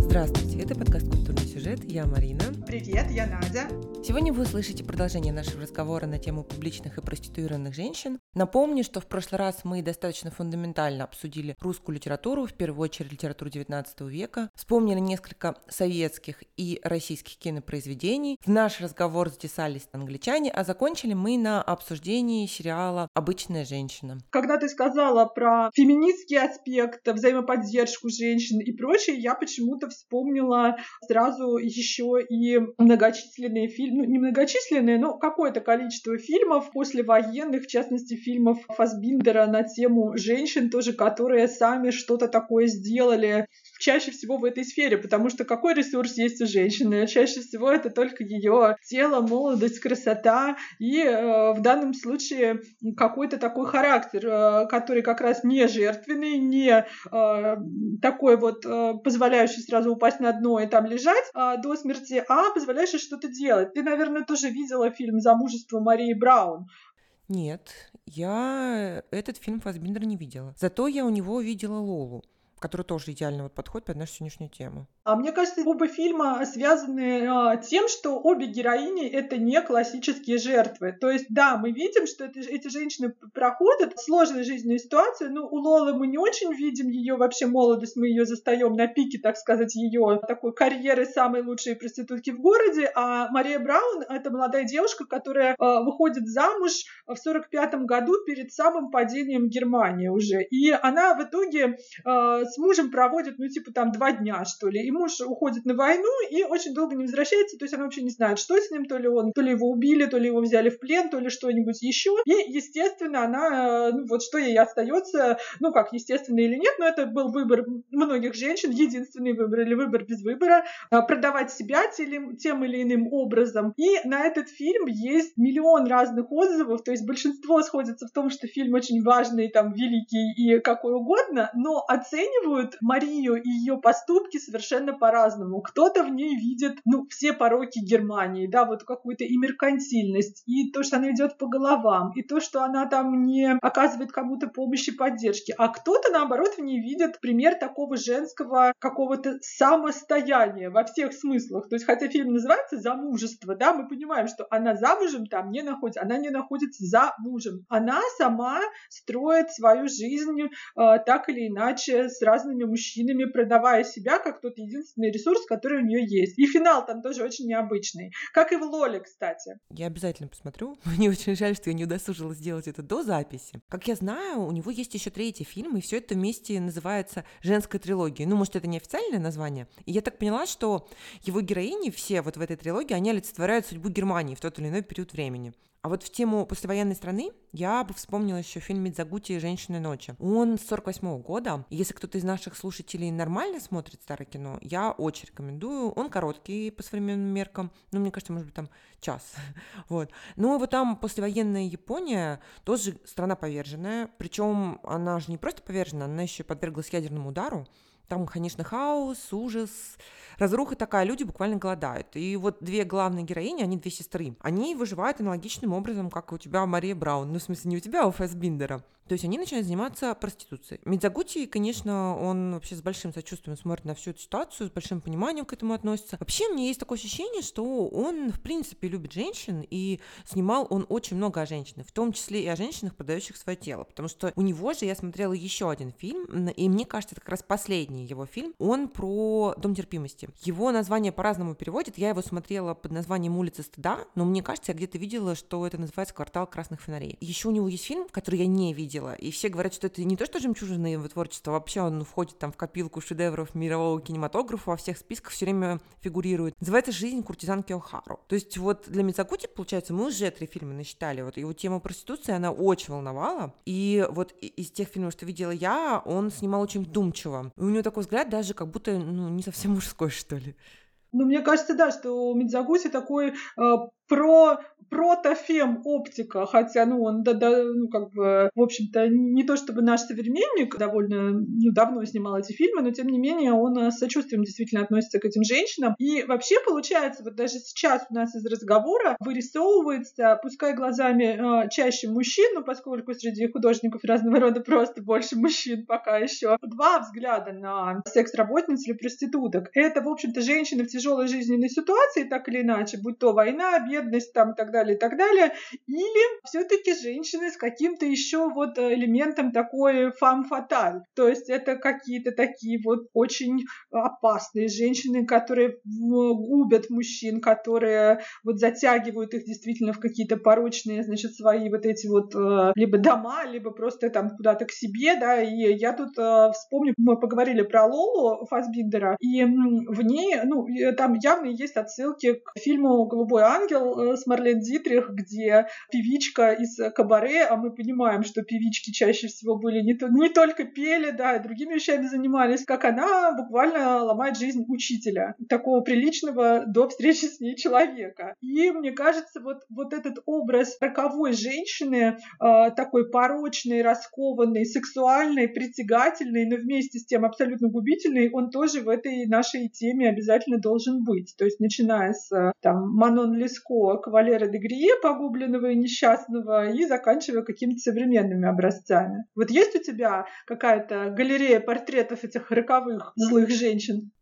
Здравствуйте, это подкаст «Культурный сюжет». Я Марина. Привет, я Надя. Сегодня вы услышите продолжение нашего разговора на тему публичных и проституированных женщин. Напомню, что в прошлый раз мы достаточно фундаментально обсудили русскую литературу, в первую очередь литературу XIX века, вспомнили несколько советских и российских кинопроизведений. В наш разговор затесались англичане, а закончили мы на обсуждении сериала «Обычная женщина». Когда ты сказала про феминистский аспект, взаимоподдержку женщин и прочее, я почему-то вспомнила сразу еще и многочисленные фильмы, ну, не многочисленные, но какое-то количество фильмов послевоенных, в частности, фильмов Фасбиндера на тему женщин тоже, которые сами что-то такое сделали чаще всего в этой сфере, потому что какой ресурс есть у женщины? Чаще всего это только ее тело, молодость, красота и э, в данном случае какой-то такой характер, э, который как раз не жертвенный, не э, такой вот э, позволяющий сразу упасть на дно и там лежать э, до смерти, а позволяющий что-то делать. Ты, наверное, тоже видела фильм «Замужество Марии Браун». Нет, я этот фильм Фасбиндера не видела. Зато я у него видела Лолу который тоже идеально вот подходит под нашу сегодняшнюю тему. А мне кажется, оба фильма связаны а, тем, что обе героини это не классические жертвы. То есть, да, мы видим, что это, эти женщины проходят сложную жизненную ситуацию. Ну, у Лолы мы не очень видим ее вообще молодость, мы ее застаем на пике, так сказать, ее такой карьеры самой лучшей проститутки в городе. А Мария Браун это молодая девушка, которая а, выходит замуж в 45 году перед самым падением Германии уже. И она в итоге а, с мужем проводит, ну, типа там два дня, что ли. И муж уходит на войну и очень долго не возвращается, то есть она вообще не знает, что с ним, то ли он, то ли его убили, то ли его взяли в плен, то ли что-нибудь еще. И, естественно, она, э, ну, вот что ей остается, ну, как, естественно или нет, но это был выбор многих женщин, единственный выбор или выбор без выбора, э, продавать себя тем, тем или иным образом. И на этот фильм есть миллион разных отзывов, то есть большинство сходится в том, что фильм очень важный, там, великий и какой угодно, но оценивают оценивают Марию и ее поступки совершенно по-разному. Кто-то в ней видит, ну, все пороки Германии, да, вот какую-то и меркантильность, и то, что она идет по головам, и то, что она там не оказывает кому-то помощи, поддержки. А кто-то, наоборот, в ней видит пример такого женского какого-то самостояния во всех смыслах. То есть, хотя фильм называется «Замужество», да, мы понимаем, что она замужем там не находится, она не находится за мужем. Она сама строит свою жизнь э, так или иначе с разными мужчинами, продавая себя как тот единственный ресурс, который у нее есть. И финал там тоже очень необычный. Как и в Лоле, кстати. Я обязательно посмотрю. Мне очень жаль, что я не удосужилась сделать это до записи. Как я знаю, у него есть еще третий фильм, и все это вместе называется «Женская трилогия». Ну, может, это не официальное название? И я так поняла, что его героини все вот в этой трилогии, они олицетворяют судьбу Германии в тот или иной период времени. А вот в тему послевоенной страны я бы вспомнила еще фильм Мидзагути «Женщины ночи». Он с 48 года. Если кто-то из наших слушателей нормально смотрит старое кино, я очень рекомендую. Он короткий по современным меркам. Ну, мне кажется, может быть, там час. вот. Ну, и вот там послевоенная Япония тоже страна поверженная. Причем она же не просто повержена, она еще подверглась ядерному удару. Там, конечно, хаос, ужас, разруха такая, люди буквально голодают. И вот две главные героини, они две сестры, они выживают аналогичным образом, как у тебя Мария Браун. Ну, в смысле, не у тебя, а у Фэсбиндера. То есть они начинают заниматься проституцией. Мидзагути, конечно, он вообще с большим сочувствием смотрит на всю эту ситуацию, с большим пониманием к этому относится. Вообще, мне есть такое ощущение, что он, в принципе, любит женщин, и снимал он очень много о женщинах, в том числе и о женщинах, продающих свое тело. Потому что у него же я смотрела еще один фильм, и мне кажется, это как раз последний его фильм. Он про дом терпимости. Его название по-разному переводит. Я его смотрела под названием «Улица стыда», но мне кажется, я где-то видела, что это называется «Квартал красных фонарей». Еще у него есть фильм, который я не видела, видела. И все говорят, что это не то, что жемчужина его творчества, вообще он входит там в копилку шедевров мирового кинематографа, во всех списках все время фигурирует. Называется «Жизнь куртизанки О'Хару». То есть вот для Мицакути, получается, мы уже три фильма насчитали. Вот его тема проституции, она очень волновала. И вот из тех фильмов, что видела я, он снимал очень вдумчиво. И у него такой взгляд даже как будто, ну, не совсем мужской, что ли. Ну, мне кажется, да, что у Мидзагуси такой э, про протофем оптика, хотя, ну, он, да, да, ну, как бы, в общем-то, не то чтобы наш современник, довольно ну, давно снимал эти фильмы, но, тем не менее, он с сочувствием действительно относится к этим женщинам. И вообще, получается, вот даже сейчас у нас из разговора вырисовывается, пускай глазами э, чаще мужчин, но поскольку среди художников разного рода просто больше мужчин пока еще, два взгляда на секс-работниц или проституток. Это, в общем-то, женщины в тяжелой жизненной ситуации, так или иначе, будь то война, бедность там далее, и так далее, или все-таки женщины с каким-то еще вот элементом такой фам-фаталь. То есть это какие-то такие вот очень опасные женщины, которые губят мужчин, которые вот затягивают их действительно в какие-то порочные, значит, свои вот эти вот э, либо дома, либо просто там куда-то к себе, да, и я тут э, вспомню, мы поговорили про Лолу Фасбиндера, и в ней, ну, там явно есть отсылки к фильму «Голубой ангел» э, с Марлен Дитрих, где певичка из кабаре, а мы понимаем, что певички чаще всего были не, то, не только пели, да, и другими вещами занимались, как она буквально ломает жизнь учителя, такого приличного до встречи с ней человека. И мне кажется, вот, вот этот образ роковой женщины, э, такой порочной, раскованной, сексуальной, притягательной, но вместе с тем абсолютно губительный, он тоже в этой нашей теме обязательно должен быть. То есть начиная с там, Манон Леско, кавалера де Грие, погубленного и несчастного, и заканчивая какими-то современными образцами. Вот есть у тебя какая-то галерея портретов этих роковых злых женщин?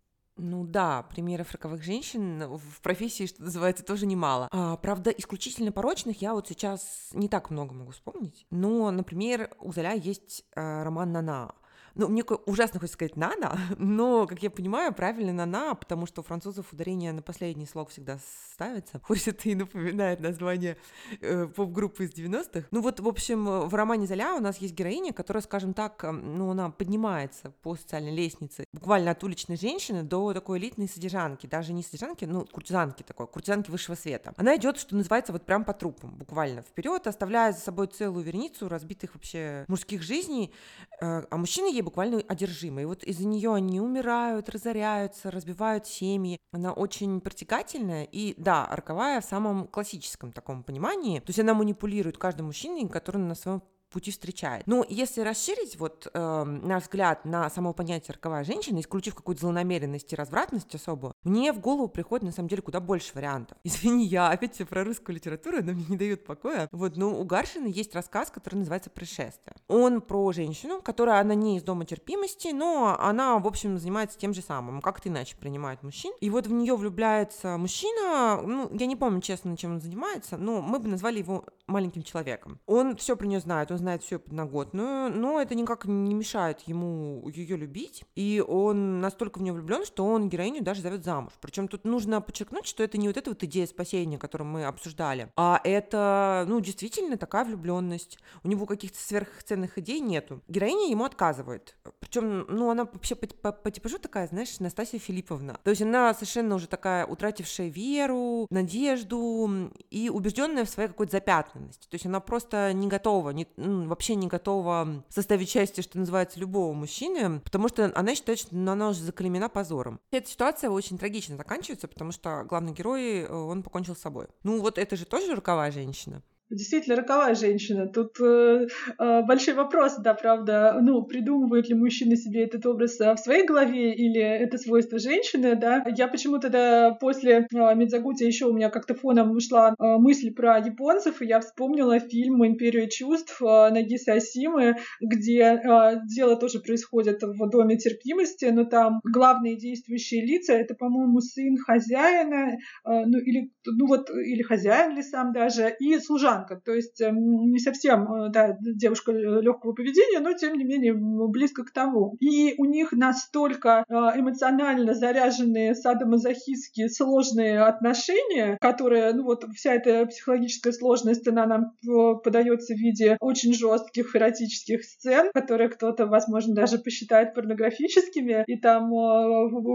Ну да, примеров роковых женщин в профессии, что называется, тоже немало. А, правда, исключительно порочных я вот сейчас не так много могу вспомнить. Но, например, у Золя есть э, роман «Нана», ну, мне ужасно хочется сказать «нана», но, как я понимаю, правильно «нана», потому что у французов ударение на последний слог всегда ставится. Хоть это и напоминает название э, поп-группы из 90-х. Ну вот, в общем, в романе «Золя» у нас есть героиня, которая, скажем так, ну, она поднимается по социальной лестнице буквально от уличной женщины до такой элитной содержанки. Даже не содержанки, ну, куртизанки такой, куртизанки высшего света. Она идет, что называется, вот прям по трупам, буквально вперед, оставляя за собой целую верницу разбитых вообще мужских жизней, э, а мужчины ей буквально одержима. И вот из-за нее они умирают, разоряются, разбивают семьи. Она очень притягательная и, да, роковая в самом классическом таком понимании. То есть она манипулирует каждым мужчиной, который на своем пути встречает. Но если расширить вот э, наш взгляд на само понятие роковая женщина, исключив какую-то злонамеренность и развратность особо, мне в голову приходит на самом деле куда больше вариантов. Извини, я опять все про русскую литературу, но мне не дают покоя. Вот, но у Гаршина есть рассказ, который называется «Пришествие». Он про женщину, которая, она не из дома терпимости, но она, в общем, занимается тем же самым, как-то иначе принимает мужчин. И вот в нее влюбляется мужчина, ну, я не помню, честно, чем он занимается, но мы бы назвали его маленьким человеком. Он все про нее знает, он знает всю подноготную, но это никак не мешает ему ее любить, и он настолько в нее влюблен, что он героиню даже зовет замуж. Причем тут нужно подчеркнуть, что это не вот эта вот идея спасения, которую мы обсуждали, а это, ну, действительно такая влюбленность. У него каких-то сверхценных идей нету. Героиня ему отказывает. Причем, ну, она вообще по, по, по типажу такая, знаешь, Настасья Филипповна. То есть она совершенно уже такая утратившая веру, надежду и убежденная в своей какой-то запятнанности. То есть она просто не готова, не, вообще не готова составить частью, что называется, любого мужчины, потому что она считает, что она уже заклемена позором. Эта ситуация очень трагично заканчивается, потому что главный герой, э, он покончил с собой. Ну вот это же тоже роковая женщина действительно роковая женщина. Тут э, э, большой вопрос, да, правда, ну, придумывают ли мужчины себе этот образ э, в своей голове или это свойство женщины, да. Я почему-то да, после э, Медзагути еще у меня как-то фоном ушла э, мысль про японцев, и я вспомнила фильм «Империя чувств» э, Нагисы Асимы, где э, дело тоже происходит в доме терпимости, но там главные действующие лица — это, по-моему, сын хозяина, э, ну, или, ну вот, или хозяин ли сам даже, и служанка служанка, то есть эм, не совсем э, да, девушка легкого поведения, но тем не менее близко к тому. И у них настолько э, эмоционально заряженные садомазохистские сложные отношения, которые, ну вот вся эта психологическая сложность, она нам э, подается в виде очень жестких эротических сцен, которые кто-то, возможно, даже посчитает порнографическими, и там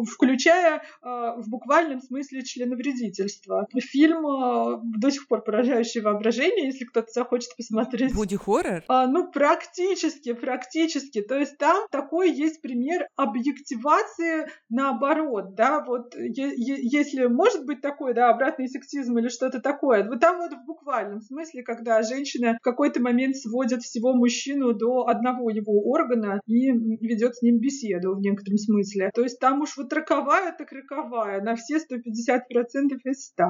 включая в буквальном смысле членовредительство. Фильм до сих пор поражающий воображение, приключения, если кто-то захочет посмотреть. Буди-хоррор? А, ну, практически, практически. То есть там такой есть пример объективации наоборот, да, вот если может быть такой, да, обратный сексизм или что-то такое, вот там вот в буквальном смысле, когда женщина в какой-то момент сводит всего мужчину до одного его органа и ведет с ним беседу в некотором смысле. То есть там уж вот роковая так роковая, на все 150% из 100.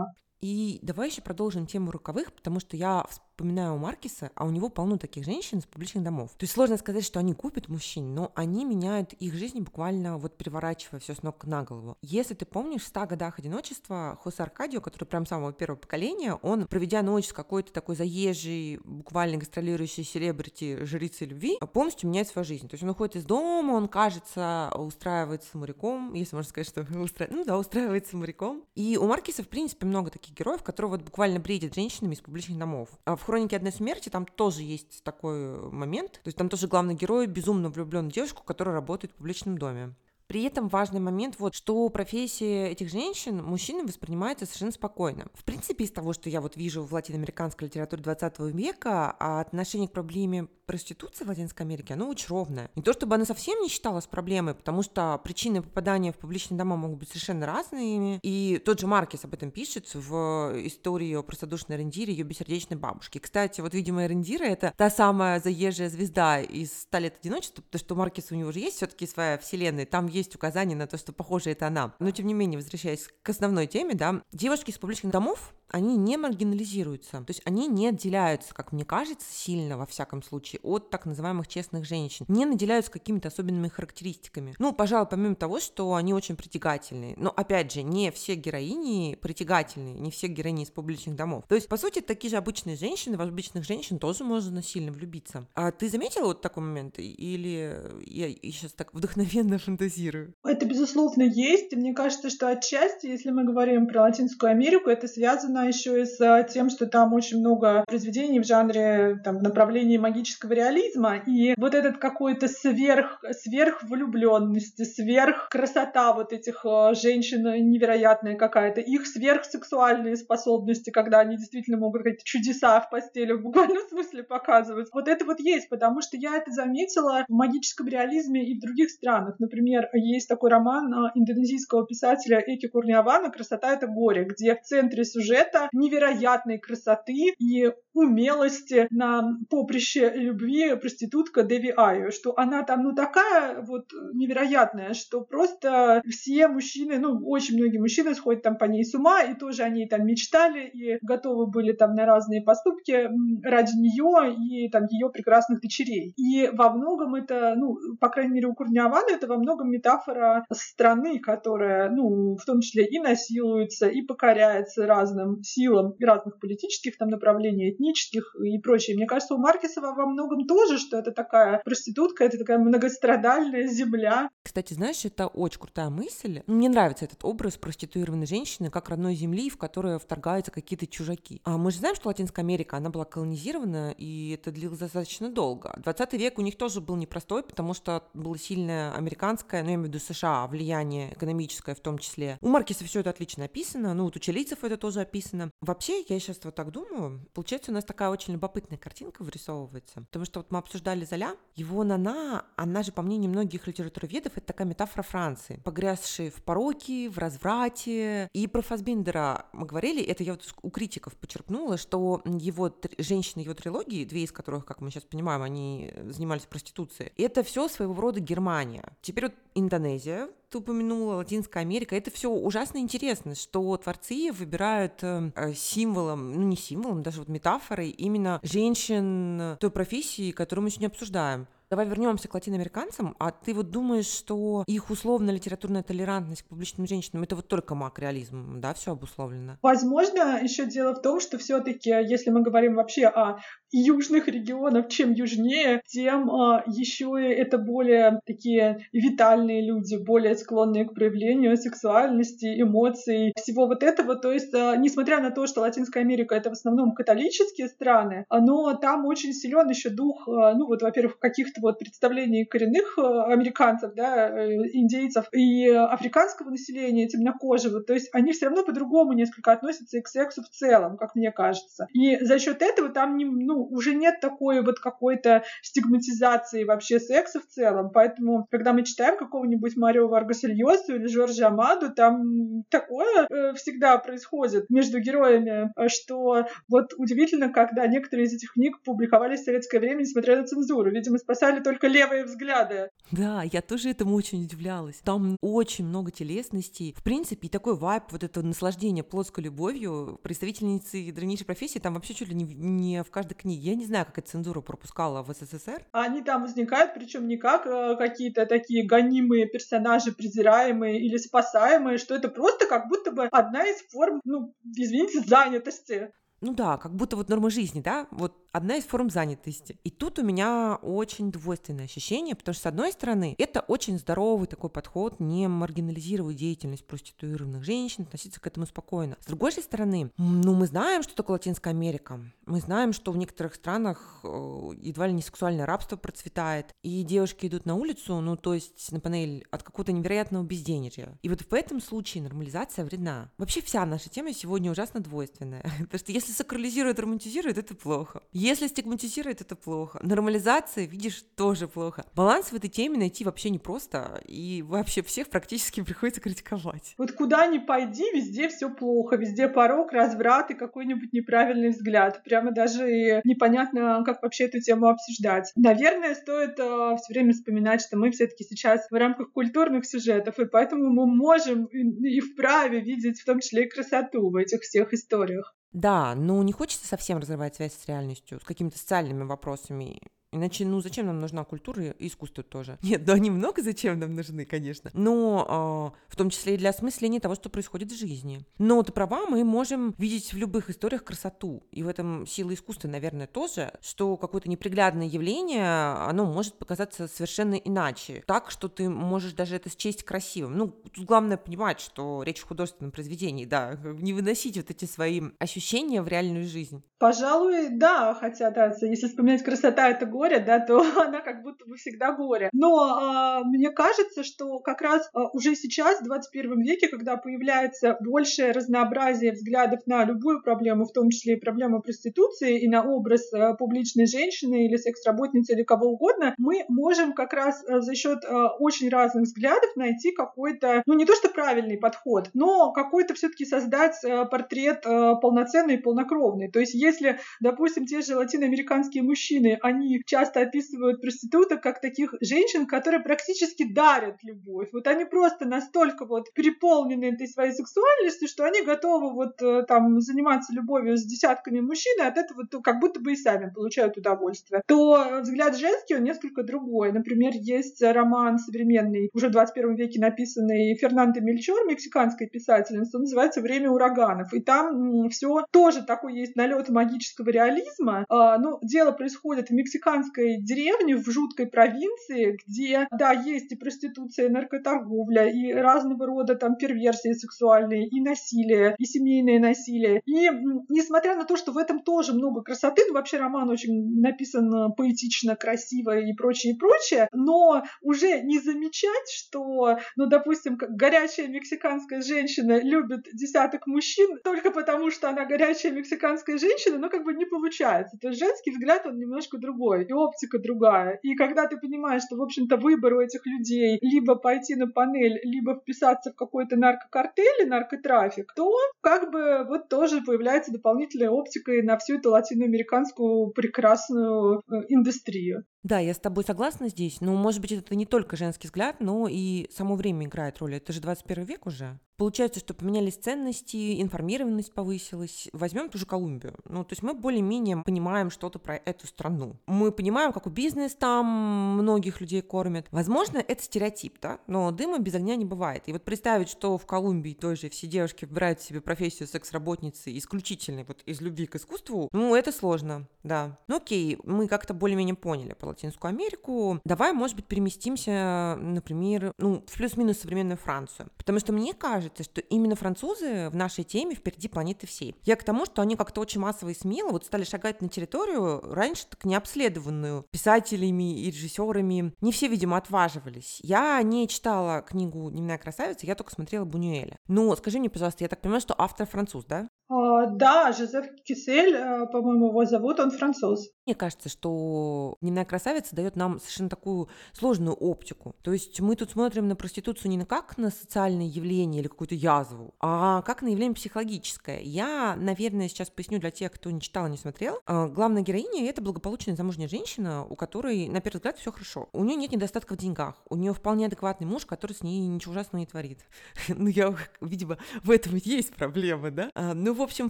И давай еще продолжим тему роковых, потому что я вспоминаю у Маркиса, а у него полно таких женщин из публичных домов. То есть сложно сказать, что они купят мужчин, но они меняют их жизнь буквально вот переворачивая все с ног на голову. Если ты помнишь, в 100 годах одиночества Хосе Аркадио, который прям самого первого поколения, он, проведя ночь с какой-то такой заезжей, буквально гастролирующей селебрити жрицей любви, полностью меняет свою жизнь. То есть он уходит из дома, он, кажется, устраивается моряком, если можно сказать, что устра... ну да, устраивается моряком. И у Маркиса, в принципе, много таких героев, которые вот буквально бредят женщинами из публичных домов. А в хронике одной смерти там тоже есть такой момент. То есть там тоже главный герой безумно влюблен в девушку, которая работает в публичном доме. При этом важный момент, вот, что профессия этих женщин мужчинами воспринимается совершенно спокойно. В принципе, из того, что я вот вижу в латиноамериканской литературе 20 века, а отношение к проблеме проституции в Латинской Америке, оно очень ровное. Не то чтобы она совсем не считалась проблемой, потому что причины попадания в публичные дома могут быть совершенно разными. И тот же Маркес об этом пишет в истории о простодушной Рендире ее бессердечной бабушки. Кстати, вот, видимо, Рендира — это та самая заезжая звезда из «Ста лет одиночества», потому что у Маркеса у него же есть все таки своя вселенная, там есть указание на то, что, похоже, это она. Но, тем не менее, возвращаясь к основной теме, да, девушки из публичных домов, они не маргинализируются, то есть они не отделяются, как мне кажется, сильно, во всяком случае, от так называемых честных женщин, не наделяются какими-то особенными характеристиками. Ну, пожалуй, помимо того, что они очень притягательные, но, опять же, не все героини притягательные, не все героини из публичных домов. То есть, по сути, такие же обычные женщины, в обычных женщин тоже можно сильно влюбиться. А ты заметила вот такой момент? Или я сейчас так вдохновенно фантазирую? Это, безусловно, есть. Мне кажется, что отчасти, если мы говорим про Латинскую Америку, это связано еще и с тем, что там очень много произведений в жанре, там, в направлении магического реализма, и вот этот какой-то сверх, сверхвлюбленности, сверх красота вот этих э, женщин невероятная какая-то, их сверхсексуальные способности, когда они действительно могут какие-то чудеса в постели в буквальном смысле показывать. Вот это вот есть, потому что я это заметила в магическом реализме и в других странах. Например, есть такой роман э, индонезийского писателя Эки Курниавана «Красота — это горе», где в центре сюжета невероятной красоты и умелости на поприще любви проститутка Деви Айо, что она там, ну, такая вот невероятная, что просто все мужчины, ну, очень многие мужчины сходят там по ней с ума, и тоже они там мечтали и готовы были там на разные поступки ради нее и там ее прекрасных дочерей. И во многом это, ну, по крайней мере, у Курнявана это во многом метафора страны, которая, ну, в том числе и насилуется, и покоряется разным силам разных политических там направлений, этнических и прочее. Мне кажется, у Маркеса во многом тоже, что это такая проститутка, это такая многострадальная земля. Кстати, знаешь, это очень крутая мысль. Мне нравится этот образ проституированной женщины как родной земли, в которую вторгаются какие-то чужаки. А мы же знаем, что Латинская Америка, она была колонизирована, и это длилось достаточно долго. 20 век у них тоже был непростой, потому что было сильное американское, ну, я имею в виду США, влияние экономическое в том числе. У Маркеса все это отлично описано, ну, вот у чилийцев это тоже описано. Вообще, я сейчас вот так думаю, получается у нас такая очень любопытная картинка вырисовывается. Потому что вот мы обсуждали Золя, его Нана, она же, по мнению многих литературоведов, это такая метафора Франции, погрязшей в пороке, в разврате. И про Фасбиндера мы говорили, это я вот у критиков подчеркнула, что его женщины его трилогии, две из которых, как мы сейчас понимаем, они занимались проституцией, это все своего рода Германия. Теперь вот Индонезия, ты упомянула, Латинская Америка, это все ужасно интересно, что творцы выбирают э, символом, ну не символом, даже вот метафорой именно женщин той профессии, которую мы сегодня обсуждаем. Давай вернемся к латиноамериканцам. А ты вот думаешь, что их условная литературная толерантность к публичным женщинам это вот только макреализм, да, все обусловлено? Возможно, еще дело в том, что все-таки, если мы говорим вообще о южных регионах, чем южнее, тем а, еще и это более такие витальные люди, более склонные к проявлению сексуальности, эмоций, всего вот этого. То есть, а, несмотря на то, что Латинская Америка это в основном католические страны, но там очень силен еще дух, а, ну вот, во-первых, каких-то вот представлений коренных американцев, да, индейцев и африканского населения, темнокожего, то есть они все равно по-другому несколько относятся и к сексу в целом, как мне кажется. И за счет этого там не, ну, уже нет такой вот какой-то стигматизации вообще секса в целом. Поэтому, когда мы читаем какого-нибудь Марио Варгаса или Жоржа Амаду, там такое э, всегда происходит между героями, что вот удивительно, когда некоторые из этих книг публиковались в советское время, несмотря на цензуру. Видимо, спасали только левые взгляды. Да, я тоже этому очень удивлялась. Там очень много телесностей. В принципе, и такой вайп, вот это наслаждение плоской любовью представительницы древнейшей профессии там вообще чуть ли не, не в каждой книге. Я не знаю, как эта цензура пропускала в СССР. Они там возникают, причем не как э, какие-то такие гонимые персонажи, презираемые или спасаемые, что это просто как будто бы одна из форм, ну, извините, занятости. Ну да, как будто вот норма жизни, да, вот одна из форм занятости. И тут у меня очень двойственное ощущение, потому что, с одной стороны, это очень здоровый такой подход, не маргинализировать деятельность проституированных женщин, относиться к этому спокойно. С другой же стороны, ну мы знаем, что такое Латинская Америка. Мы знаем, что в некоторых странах э, едва ли не сексуальное рабство процветает, и девушки идут на улицу, ну то есть на панель от какого-то невероятного безденежья. И вот в этом случае нормализация вредна. Вообще вся наша тема сегодня ужасно двойственная. Потому что если сакрализирует, романтизирует, это плохо. Если стигматизирует, это плохо. Нормализация, видишь, тоже плохо. Баланс в этой теме найти вообще непросто, и вообще всех практически приходится критиковать. Вот куда ни пойди, везде все плохо, везде порог, разврат и какой-нибудь неправильный взгляд. Прямо даже непонятно, как вообще эту тему обсуждать. Наверное, стоит э, все время вспоминать, что мы все-таки сейчас в рамках культурных сюжетов, и поэтому мы можем и, и вправе видеть в том числе и красоту в этих всех историях. Да, но не хочется совсем разрывать связь с реальностью, с какими-то социальными вопросами. Иначе, ну, зачем нам нужна культура и искусство тоже? Нет, да они много зачем нам нужны, конечно. Но э, в том числе и для осмысления того, что происходит в жизни. Но ты права, мы можем видеть в любых историях красоту. И в этом сила искусства, наверное, тоже, что какое-то неприглядное явление, оно может показаться совершенно иначе. Так, что ты можешь даже это счесть красивым. Ну, тут главное понимать, что речь в художественном произведении, да, не выносить вот эти свои ощущения в реальную жизнь. Пожалуй, да, хотя, да, если вспоминать красота, это город, горе, да, то она как будто бы всегда горе. Но а, мне кажется, что как раз а, уже сейчас, в 21 веке, когда появляется большее разнообразие взглядов на любую проблему, в том числе и проблему проституции, и на образ а, публичной женщины или секс-работницы или кого угодно, мы можем как раз а, за счет а, очень разных взглядов найти какой-то, ну не то что правильный подход, но какой-то все-таки создать а, портрет а, полноценный и полнокровный. То есть если, допустим, те же латиноамериканские мужчины, они часто описывают проституток как таких женщин, которые практически дарят любовь. Вот они просто настолько вот переполнены этой своей сексуальностью, что они готовы вот э, там заниматься любовью с десятками мужчин, и от этого то, как будто бы и сами получают удовольствие. То взгляд женский, он несколько другой. Например, есть роман современный, уже в 21 веке написанный Фернандо Мельчор, мексиканской писательницей, он называется «Время ураганов». И там все тоже такой есть налет магического реализма. Но дело происходит в мексиканской американской деревне в жуткой провинции, где, да, есть и проституция, и наркоторговля, и разного рода там перверсии сексуальные, и насилие, и семейное насилие. И несмотря на то, что в этом тоже много красоты, ну вообще роман очень написан поэтично, красиво и прочее, и прочее, но уже не замечать, что, ну, допустим, горячая мексиканская женщина любит десяток мужчин только потому, что она горячая мексиканская женщина, но как бы не получается. То есть женский взгляд, он немножко другой и оптика другая. И когда ты понимаешь, что, в общем-то, выбор у этих людей либо пойти на панель, либо вписаться в какой-то наркокартель и наркотрафик, то как бы вот тоже появляется дополнительная оптика на всю эту латиноамериканскую прекрасную э, индустрию. Да, я с тобой согласна здесь. Но, может быть, это не только женский взгляд, но и само время играет роль. Это же 21 век уже. Получается, что поменялись ценности, информированность повысилась. Возьмем ту же Колумбию. Ну, то есть мы более-менее понимаем что-то про эту страну. Мы понимаем, какой бизнес там многих людей кормят. Возможно, это стереотип, да? Но дыма без огня не бывает. И вот представить, что в Колумбии тоже все девушки выбирают себе профессию секс-работницы исключительно вот из любви к искусству, ну, это сложно, да. Ну, окей, мы как-то более-менее поняли, Латинскую Америку. Давай, может быть, переместимся, например, ну, в плюс-минус современную Францию. Потому что мне кажется, что именно французы в нашей теме впереди планеты всей. Я к тому, что они как-то очень массово и смело вот стали шагать на территорию, раньше так необследованную писателями и режиссерами. Не все, видимо, отваживались. Я не читала книгу «Дневная красавица», я только смотрела Бунюэля. Но скажи мне, пожалуйста, я так понимаю, что автор француз, да? А, да, Жозеф Кисель, э, по-моему, его зовут, он француз. Мне кажется, что «Дневная красавица» дает нам совершенно такую сложную оптику. То есть мы тут смотрим на проституцию не как на социальное явление или какую-то язву, а как на явление психологическое. Я, наверное, сейчас поясню для тех, кто не читал, не смотрел. А, главная героиня — это благополучная замужняя женщина, у которой, на первый взгляд, все хорошо. У нее нет недостатка в деньгах. У нее вполне адекватный муж, который с ней ничего ужасного не творит. Ну, я, видимо, в этом есть проблемы, да? А, ну, в общем,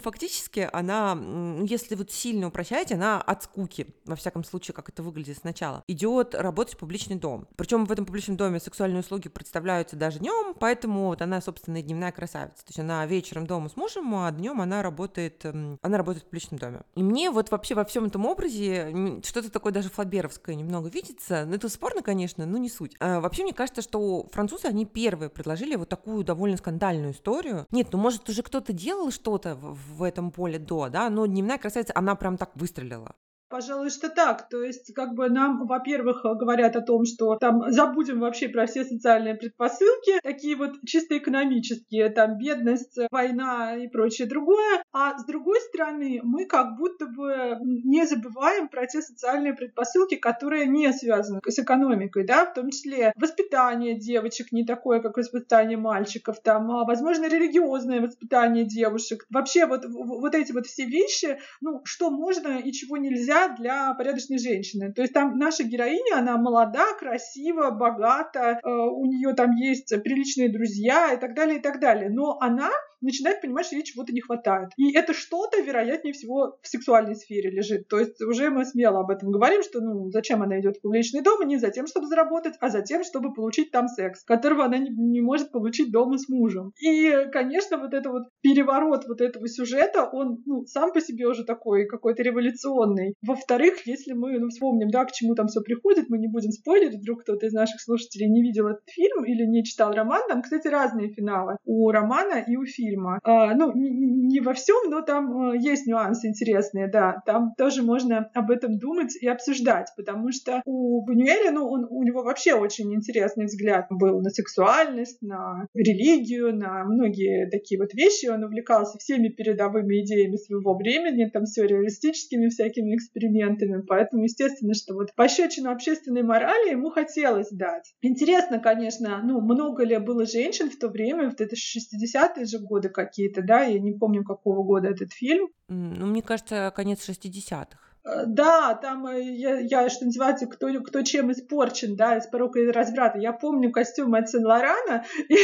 фактически она, если вот сильно упрощать, она от скуки, во всяком случае, как это выглядит сначала, идет работать в публичный дом. Причем в этом публичном доме сексуальные услуги представляются даже днем, поэтому вот она, собственно, и дневная красавица. То есть она вечером дома с мужем, а днем она работает, она работает в публичном доме. И мне вот вообще во всем этом образе что-то такое даже флаберовское немного видится. Ну, это спорно, конечно, но не суть. А вообще, мне кажется, что французы, они первые предложили вот такую довольно скандальную историю. Нет, ну, может, уже кто-то делал что-то в этом поле до, да, но дневная красавица, она прям так выстрелила. Пожалуй, что так. То есть, как бы нам, во-первых, говорят о том, что там забудем вообще про все социальные предпосылки, такие вот чисто экономические, там бедность, война и прочее другое. А с другой стороны, мы как будто бы не забываем про те социальные предпосылки, которые не связаны с экономикой, да, в том числе воспитание девочек не такое, как воспитание мальчиков, там, а, возможно, религиозное воспитание девушек. Вообще вот, вот эти вот все вещи, ну, что можно и чего нельзя для порядочной женщины. То есть там наша героиня, она молода, красива, богата, э, у нее там есть приличные друзья и так далее, и так далее. Но она начинает понимать, что ей чего-то не хватает. И это что-то, вероятнее всего, в сексуальной сфере лежит. То есть уже мы смело об этом говорим, что ну зачем она идет в публичный дом, не за тем, чтобы заработать, а за тем, чтобы получить там секс, которого она не, не может получить дома с мужем. И, конечно, вот это вот переворот вот этого сюжета, он ну, сам по себе уже такой какой-то революционный. Во-вторых, если мы ну, вспомним, да, к чему там все приходит, мы не будем спойлерить, вдруг кто-то из наших слушателей не видел этот фильм или не читал роман, там, кстати, разные финалы у романа и у фильма фильма. А, ну, не, во всем, но там э, есть нюансы интересные, да. Там тоже можно об этом думать и обсуждать, потому что у Бунюэля, ну, он, у него вообще очень интересный взгляд был на сексуальность, на религию, на многие такие вот вещи. Он увлекался всеми передовыми идеями своего времени, там все реалистическими всякими экспериментами. Поэтому, естественно, что вот пощечину общественной морали ему хотелось дать. Интересно, конечно, ну, много ли было женщин в то время, в это 60-е же годы, годы какие-то, да, я не помню, какого года этот фильм. Ну, мне кажется, конец 60-х. Э, да, там э, я, я что называется, кто, кто чем испорчен, да, из порока и разврата. Я помню костюмы от Сен-Лорана и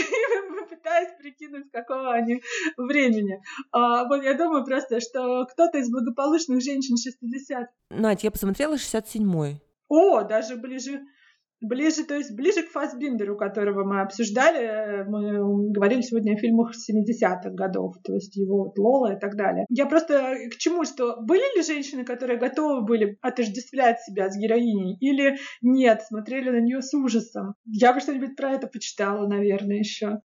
пытаюсь прикинуть, какого они времени. А, вот я думаю просто, что кто-то из благополучных женщин 60. Надь, я посмотрела 67-й. О, даже ближе Ближе, то есть ближе к Фасбиндеру, которого мы обсуждали, мы говорили сегодня о фильмах 70-х годов, то есть его вот Лола и так далее. Я просто к чему, что были ли женщины, которые готовы были отождествлять себя с героиней, или нет, смотрели на нее с ужасом? Я бы что-нибудь про это почитала, наверное, еще.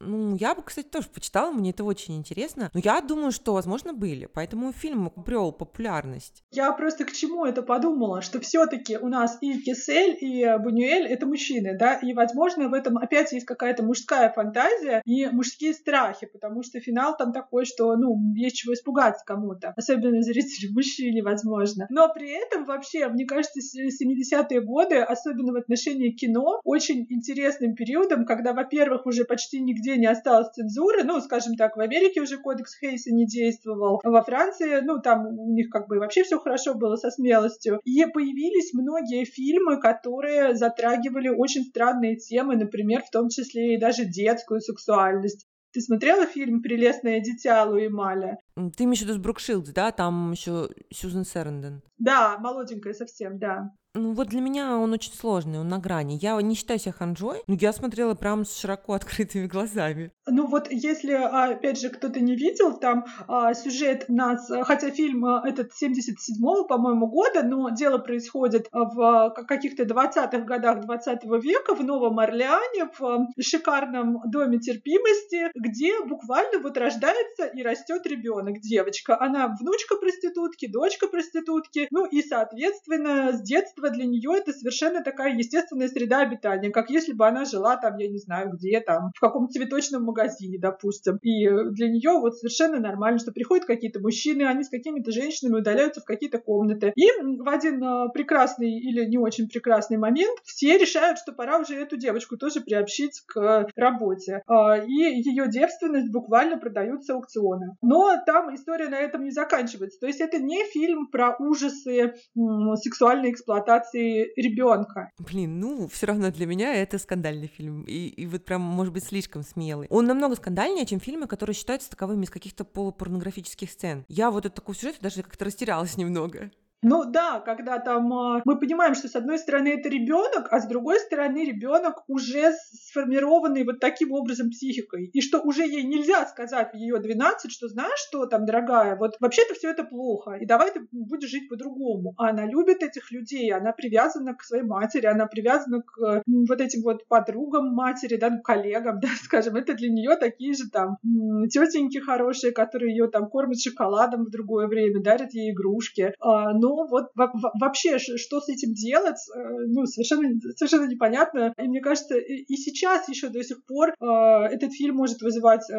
Ну, я бы, кстати, тоже почитала, мне это очень интересно. Но я думаю, что, возможно, были. Поэтому фильм обрел популярность. Я просто к чему это подумала, что все-таки у нас и Кисель, и Бунюэль — это мужчины, да, и, возможно, в этом опять есть какая-то мужская фантазия и мужские страхи, потому что финал там такой, что, ну, есть чего испугаться кому-то, особенно зрителю мужчине, возможно. Но при этом вообще, мне кажется, 70-е годы, особенно в отношении кино, очень интересным периодом, когда, во-первых, уже почти нигде нигде не осталось цензуры. Ну, скажем так, в Америке уже кодекс Хейса не действовал. Во Франции, ну, там у них как бы вообще все хорошо было со смелостью. И появились многие фильмы, которые затрагивали очень странные темы, например, в том числе и даже детскую сексуальность. Ты смотрела фильм «Прелестное дитя» Луи Маля? Ты имеешь в виду с Брукшилдс, да? Там еще Сьюзен Сэренден. Да, молоденькая совсем, да. Ну вот для меня он очень сложный, он на грани. Я не считаю себя ханжой, но я смотрела прям с широко открытыми глазами. Ну вот если, опять же, кто-то не видел, там а, сюжет нас, хотя фильм а, этот 77-го, по-моему, года, но дело происходит в каких-то 20-х годах 20 -го века в Новом Орлеане, в шикарном доме терпимости, где буквально вот рождается и растет ребенок, девочка. Она внучка проститутки, дочка проститутки, ну и, соответственно, с детства детство для нее это совершенно такая естественная среда обитания, как если бы она жила там, я не знаю где, там, в каком-то цветочном магазине, допустим. И для нее вот совершенно нормально, что приходят какие-то мужчины, они с какими-то женщинами удаляются в какие-то комнаты. И в один а, прекрасный или не очень прекрасный момент все решают, что пора уже эту девочку тоже приобщить к работе. А, и ее девственность буквально продаются аукционы. Но там история на этом не заканчивается. То есть это не фильм про ужасы сексуальной эксплуатации эксплуатации ребенка. Блин, ну, все равно для меня это скандальный фильм. И, и вот прям, может быть, слишком смелый. Он намного скандальнее, чем фильмы, которые считаются таковыми из каких-то полупорнографических сцен. Я вот от такого сюжета даже как-то растерялась немного. Ну да, когда там а, мы понимаем, что с одной стороны это ребенок, а с другой стороны ребенок уже сформированный вот таким образом психикой. И что уже ей нельзя сказать в ее 12, что знаешь что там, дорогая, вот вообще-то все это плохо, и давай ты будешь жить по-другому. А она любит этих людей, она привязана к своей матери, она привязана к вот этим вот подругам матери, да, ну, коллегам, да, скажем, это для нее такие же там тетеньки хорошие, которые ее там кормят шоколадом в другое время, дарят ей игрушки. А, но но вот вообще, что с этим делать, э, ну, совершенно, совершенно непонятно. И мне кажется, и сейчас еще до сих пор э, этот фильм может вызывать э,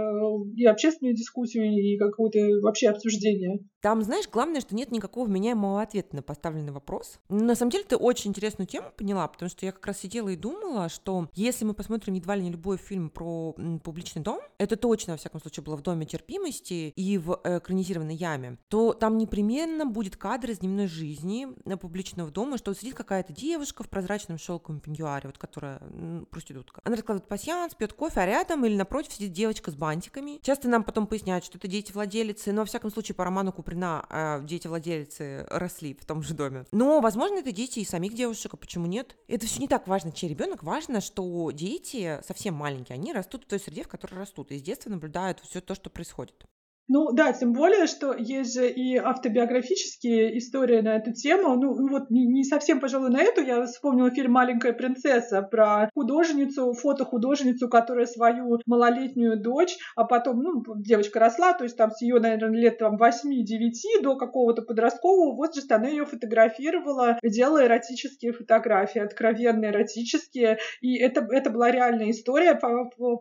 и общественную дискуссию, и какое-то вообще обсуждение. Там, знаешь, главное, что нет никакого вменяемого ответа на поставленный вопрос. На самом деле, ты очень интересную тему поняла, потому что я как раз сидела и думала, что если мы посмотрим едва ли не любой фильм про публичный дом, это точно, во всяком случае, было в Доме терпимости и в экранизированной яме, то там непременно будет кадр из дневной жизни на публичного дома, что вот сидит какая-то девушка в прозрачном шелковом пеньюаре, вот которая проститутка. Она раскладывает пасьянс, пьет кофе, а рядом или напротив сидит девочка с бантиками. Часто нам потом поясняют, что это дети владелицы, но во всяком случае по роману Куприна э, дети владелицы росли в том же доме. Но, возможно, это дети и самих девушек, а почему нет? Это все не так важно, чей ребенок. Важно, что дети совсем маленькие, они растут в той среде, в которой растут, и с детства наблюдают все то, что происходит. Ну да, тем более, что есть же и автобиографические истории на эту тему. Ну вот не, не совсем, пожалуй, на эту. Я вспомнила фильм «Маленькая принцесса» про художницу, фотохудожницу, которая свою малолетнюю дочь, а потом, ну, девочка росла, то есть там с ее, наверное, лет там 8-9 до какого-то подросткового возраста она ее фотографировала, делая эротические фотографии, откровенные эротические. И это, это была реальная история.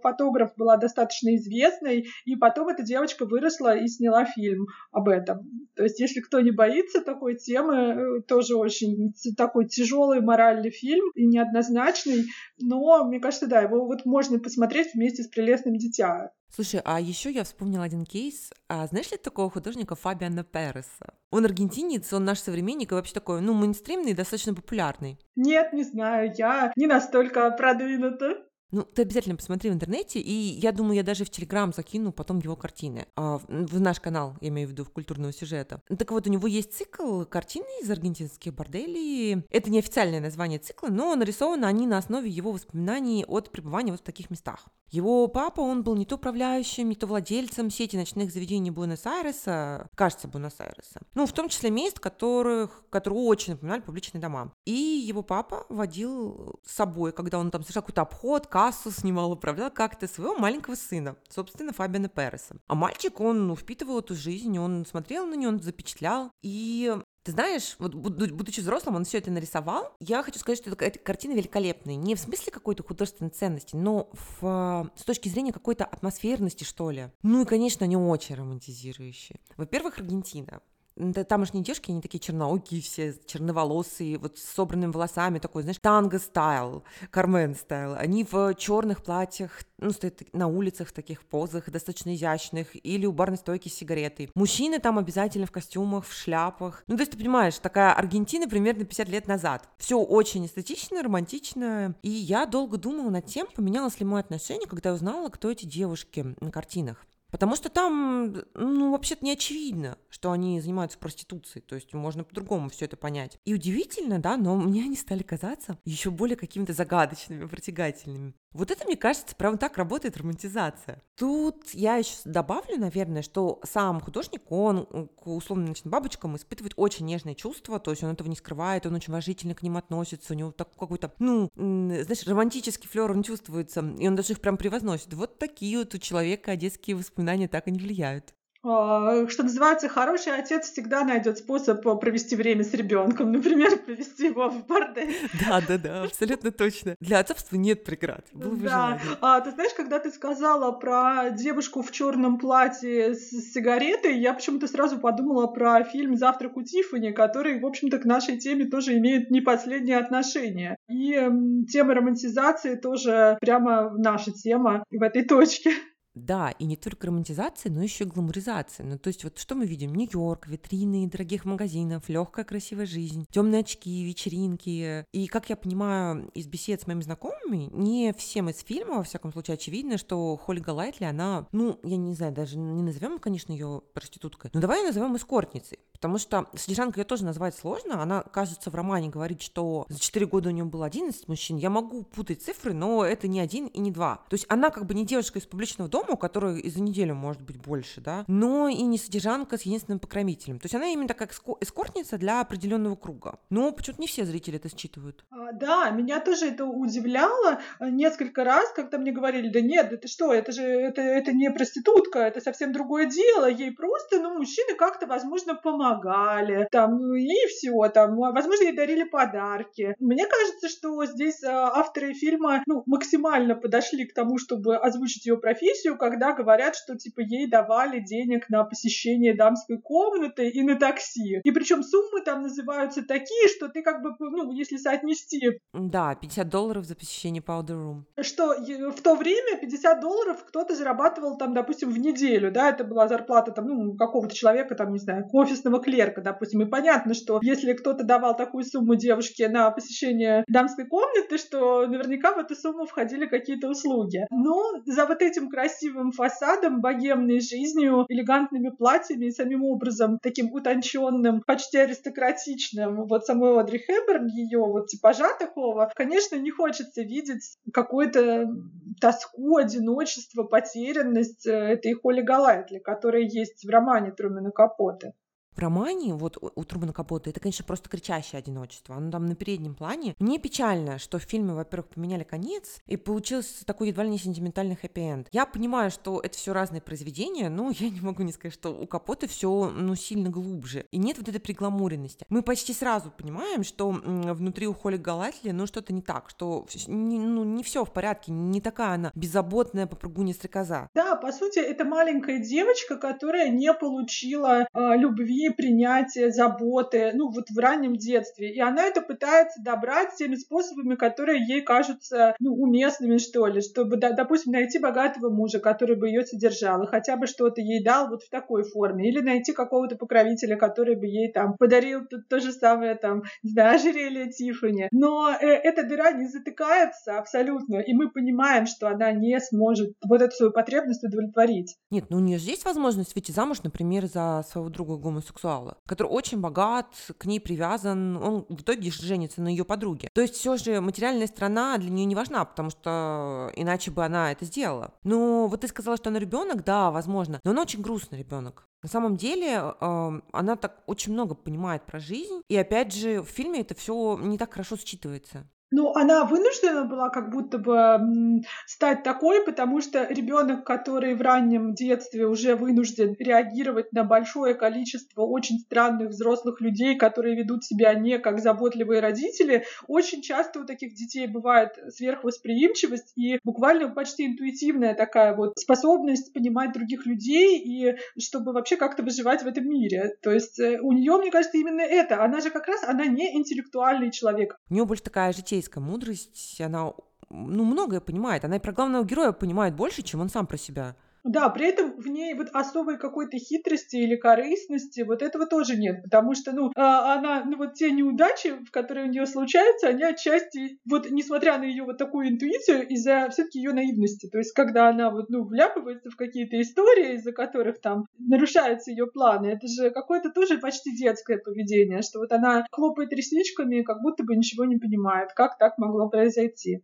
Фотограф была достаточно известной, и потом эта девочка выросла выросла и сняла фильм об этом. То есть, если кто не боится такой темы, э, тоже очень такой тяжелый моральный фильм и неоднозначный, но мне кажется, да, его вот можно посмотреть вместе с прелестным дитя. Слушай, а еще я вспомнила один кейс. А знаешь ли такого художника Фабиана Переса? Он аргентинец, он наш современник и вообще такой, ну, мейнстримный достаточно популярный. Нет, не знаю, я не настолько продвинута. Ну, ты обязательно посмотри в интернете, и я думаю, я даже в Телеграм закину потом его картины. А, в наш канал, я имею в виду, в культурного сюжета. Так вот, у него есть цикл картины из аргентинских борделей. Это не официальное название цикла, но нарисованы они на основе его воспоминаний от пребывания вот в таких местах. Его папа, он был не то управляющим, не то владельцем сети ночных заведений Буэнос-Айреса, кажется, Буэнос-Айреса. Ну, в том числе мест, которых, которые очень напоминали публичные дома. И его папа водил с собой, когда он там совершал какой-то обход, кассу снимал, управлял как-то своего маленького сына, собственно, Фабиана Переса. А мальчик, он ну, впитывал эту жизнь, он смотрел на нее, он запечатлял. И ты знаешь, вот будучи взрослым, он все это нарисовал. Я хочу сказать, что эта картина великолепная. Не в смысле какой-то художественной ценности, но в, с точки зрения какой-то атмосферности, что ли. Ну и, конечно, они очень романтизирующие. Во-первых, Аргентина тамошние девушки, они такие черноокие все, черноволосые, вот с собранными волосами, такой, знаешь, танго стайл, Кармен стайл. Они в черных платьях, ну, стоят на улицах в таких позах, достаточно изящных, или у барной стойки с сигаретой. Мужчины там обязательно в костюмах, в шляпах. Ну, то есть ты понимаешь, такая Аргентина примерно 50 лет назад. Все очень эстетично, романтично. И я долго думала над тем, поменялось ли мое отношение, когда узнала, кто эти девушки на картинах. Потому что там, ну, вообще-то не очевидно, что они занимаются проституцией. То есть можно по-другому все это понять. И удивительно, да, но мне они стали казаться еще более какими-то загадочными, притягательными. Вот это, мне кажется, прям так работает романтизация. Тут я еще добавлю, наверное, что сам художник, он к условно ночным бабочкам испытывает очень нежные чувства, то есть он этого не скрывает, он очень уважительно к ним относится, у него так какой-то, ну, знаешь, романтический флер он чувствуется, и он даже их прям превозносит. Вот такие вот у человека детские воспоминания так и не влияют. А, что называется, хороший отец всегда найдет способ э, провести время с ребенком, например, привести его в бордель. Да, да, да, абсолютно точно. Для отцовства нет преград. Было бы да. А, ты знаешь, когда ты сказала про девушку в черном платье с сигаретой, я почему-то сразу подумала про фильм «Завтрак у Тиффани», который, в общем-то, к нашей теме тоже имеет не последнее отношение. И тема романтизации тоже прямо наша тема в этой точке. Да, и не только романтизация, но еще и гламуризация. Ну, то есть вот что мы видим? Нью-Йорк, витрины дорогих магазинов, легкая красивая жизнь, темные очки, вечеринки. И, как я понимаю из бесед с моими знакомыми, не всем из фильма, во всяком случае, очевидно, что Хольга Лайтли, она, ну, я не знаю, даже не назовем, конечно, ее проституткой, но давай назовем эскортницей. Потому что содержанка ее тоже назвать сложно. Она, кажется, в романе говорит, что за 4 года у нее было 11 мужчин. Я могу путать цифры, но это не один и не два. То есть она как бы не девушка из публичного дома, у которой и за неделю может быть больше, да, но и не содержанка с единственным покровителем. То есть она именно такая эскортница для определенного круга. Но почему-то не все зрители это считывают. А, да, меня тоже это удивляло э, несколько раз, когда мне говорили, да нет, это что, это же это, это не проститутка, это совсем другое дело, ей просто, ну, мужчины как-то, возможно, помогали, там, ну и все, там, возможно, ей дарили подарки. Мне кажется, что здесь а, авторы фильма, ну, максимально подошли к тому, чтобы озвучить ее профессию, когда говорят, что, типа, ей давали денег на посещение дамской комнаты и на такси. И причем суммы там называются такие, что ты как бы, ну, если соотнести... Да, 50 долларов за посещение Powder Room. Что в то время 50 долларов кто-то зарабатывал там, допустим, в неделю, да, это была зарплата там, ну, какого-то человека, там, не знаю, офисного клерка, допустим. И понятно, что если кто-то давал такую сумму девушке на посещение дамской комнаты, что наверняка в эту сумму входили какие-то услуги. Но за вот этим красивым фасадом, богемной жизнью, элегантными платьями и самим образом таким утонченным, почти аристократичным, вот самой Одри Хэбберн, ее вот типажа такого, конечно, не хочется видеть какую-то тоску, одиночество, потерянность э, этой Холли Галайтли, которая есть в романе Трумена Капоты. В романе, вот у Трумана Капота, это, конечно, просто кричащее одиночество. Оно там на переднем плане. Мне печально, что в фильме, во-первых, поменяли конец, и получился такой едва ли не сентиментальный хэппи-энд. Я понимаю, что это все разные произведения, но я не могу не сказать, что у Капота все, ну, сильно глубже. И нет вот этой пригламуренности. Мы почти сразу понимаем, что внутри у Холли Галатли, ну, что-то не так, что не, ну, не все в порядке, не такая она беззаботная попрыгунья стрекоза. Да, по сути, это маленькая девочка, которая не получила э, любви принятия, заботы, ну вот в раннем детстве. И она это пытается добрать теми способами, которые ей кажутся ну, уместными, что ли, чтобы, допустим, найти богатого мужа, который бы ее содержал, и хотя бы что-то ей дал вот в такой форме, или найти какого-то покровителя, который бы ей там подарил то, то же самое, там, не знаю, ожерелье Тиффани. Но э, эта дыра не затыкается абсолютно, и мы понимаем, что она не сможет вот эту свою потребность удовлетворить. Нет, ну у нее же есть возможность выйти замуж, например, за своего друга гомосексуала гомосексуала, который очень богат, к ней привязан, он в итоге женится на ее подруге. То есть все же материальная сторона для нее не важна, потому что иначе бы она это сделала. Но вот ты сказала, что она ребенок, да, возможно, но она очень грустный ребенок. На самом деле э, она так очень много понимает про жизнь, и опять же в фильме это все не так хорошо считывается. Ну, она вынуждена была как будто бы стать такой, потому что ребенок, который в раннем детстве уже вынужден реагировать на большое количество очень странных взрослых людей, которые ведут себя не как заботливые родители, очень часто у таких детей бывает сверхвосприимчивость и буквально почти интуитивная такая вот способность понимать других людей и чтобы вообще как-то выживать в этом мире. То есть э, у нее, мне кажется, именно это. Она же как раз, она не интеллектуальный человек. У нее больше такая житейская житейская мудрость, она ну, многое понимает. Она и про главного героя понимает больше, чем он сам про себя. Да, при этом в ней вот особой какой-то хитрости или корыстности вот этого тоже нет, потому что, ну, а, она, ну, вот те неудачи, в которые у нее случаются, они отчасти, вот, несмотря на ее вот такую интуицию, из-за все-таки ее наивности. То есть, когда она вот, ну, вляпывается в какие-то истории, из-за которых там нарушаются ее планы, это же какое-то тоже почти детское поведение, что вот она хлопает ресничками, как будто бы ничего не понимает, как так могло произойти.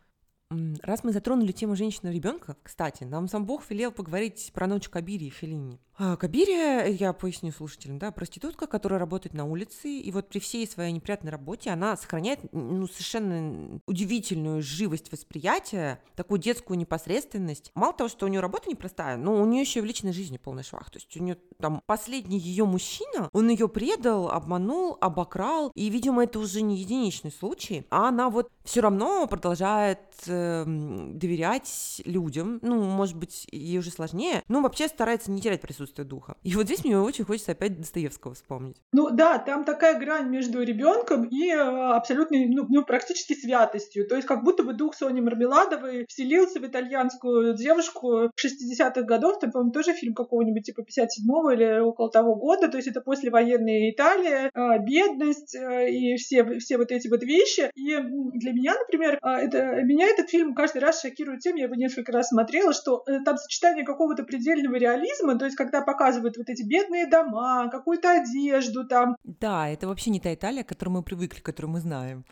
Раз мы затронули тему женщины ребенка, кстати, нам сам Бог велел поговорить про ночь Кабири и Феллини. А, Кабирия, я поясню слушателям, да, проститутка, которая работает на улице, и вот при всей своей неприятной работе она сохраняет ну, совершенно удивительную живость восприятия, такую детскую непосредственность. Мало того, что у нее работа непростая, но у нее еще и в личной жизни полный швах. То есть у нее там последний ее мужчина, он ее предал, обманул, обокрал, и, видимо, это уже не единичный случай, а она вот все равно продолжает э, доверять людям, ну, может быть, ей уже сложнее, но вообще старается не терять присутствие присутствие духа. И вот здесь мне очень хочется опять Достоевского вспомнить. Ну да, там такая грань между ребенком и э, абсолютной, ну, ну, практически святостью. То есть как будто бы дух Сони Мармеладовой вселился в итальянскую девушку 60-х годов, там, по-моему, тоже фильм какого-нибудь типа 57-го или около того года, то есть это послевоенная Италия, э, бедность э, и все, все вот эти вот вещи. И для меня, например, это, меня этот фильм каждый раз шокирует тем, я его несколько раз смотрела, что там сочетание какого-то предельного реализма, то есть когда когда показывают вот эти бедные дома, какую-то одежду там. Да, это вообще не та Италия, к которой мы привыкли, которую мы знаем.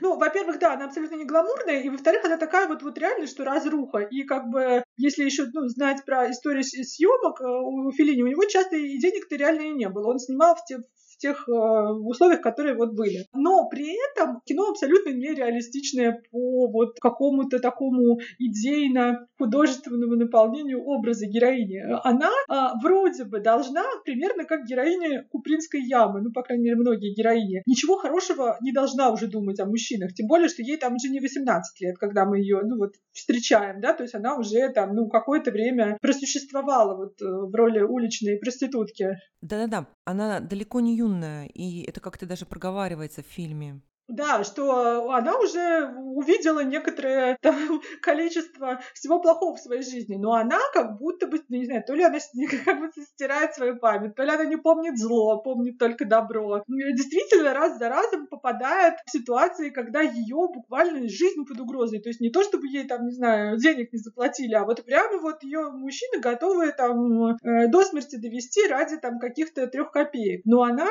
Ну, во-первых, да, она абсолютно не гламурная, и во-вторых, она такая вот, вот реально, что разруха. И как бы, если еще ну, знать про историю съемок э, у Филини, у него часто и денег-то реально и не было. Он снимал в, те, в тех э, условиях, которые вот были. Но при этом кино абсолютно нереалистичное по вот какому-то такому идейно-художественному наполнению образа героини. Она э, вроде бы должна примерно как героиня Купринской ямы, ну, по крайней мере, многие героини, ничего хорошего не должна уже думать о мужчинах, тем более, что ей там уже не 18 лет, когда мы ее, ну, вот, встречаем, да, то есть она уже там, ну, какое-то время просуществовала вот э, в роли уличной проститутки. Да-да-да, она далеко не юная, и это как-то даже проговаривается в фильме. Да, что она уже увидела некоторое там, количество всего плохого в своей жизни, но она как будто бы, не знаю, то ли она как будто стирает свою память, то ли она не помнит зло, помнит только добро. Действительно, раз за разом попадает в ситуации, когда ее буквально жизнь под угрозой. То есть не то, чтобы ей там, не знаю, денег не заплатили, а вот прямо вот ее мужчины готовы там э, до смерти довести ради там каких-то трех копеек. Но она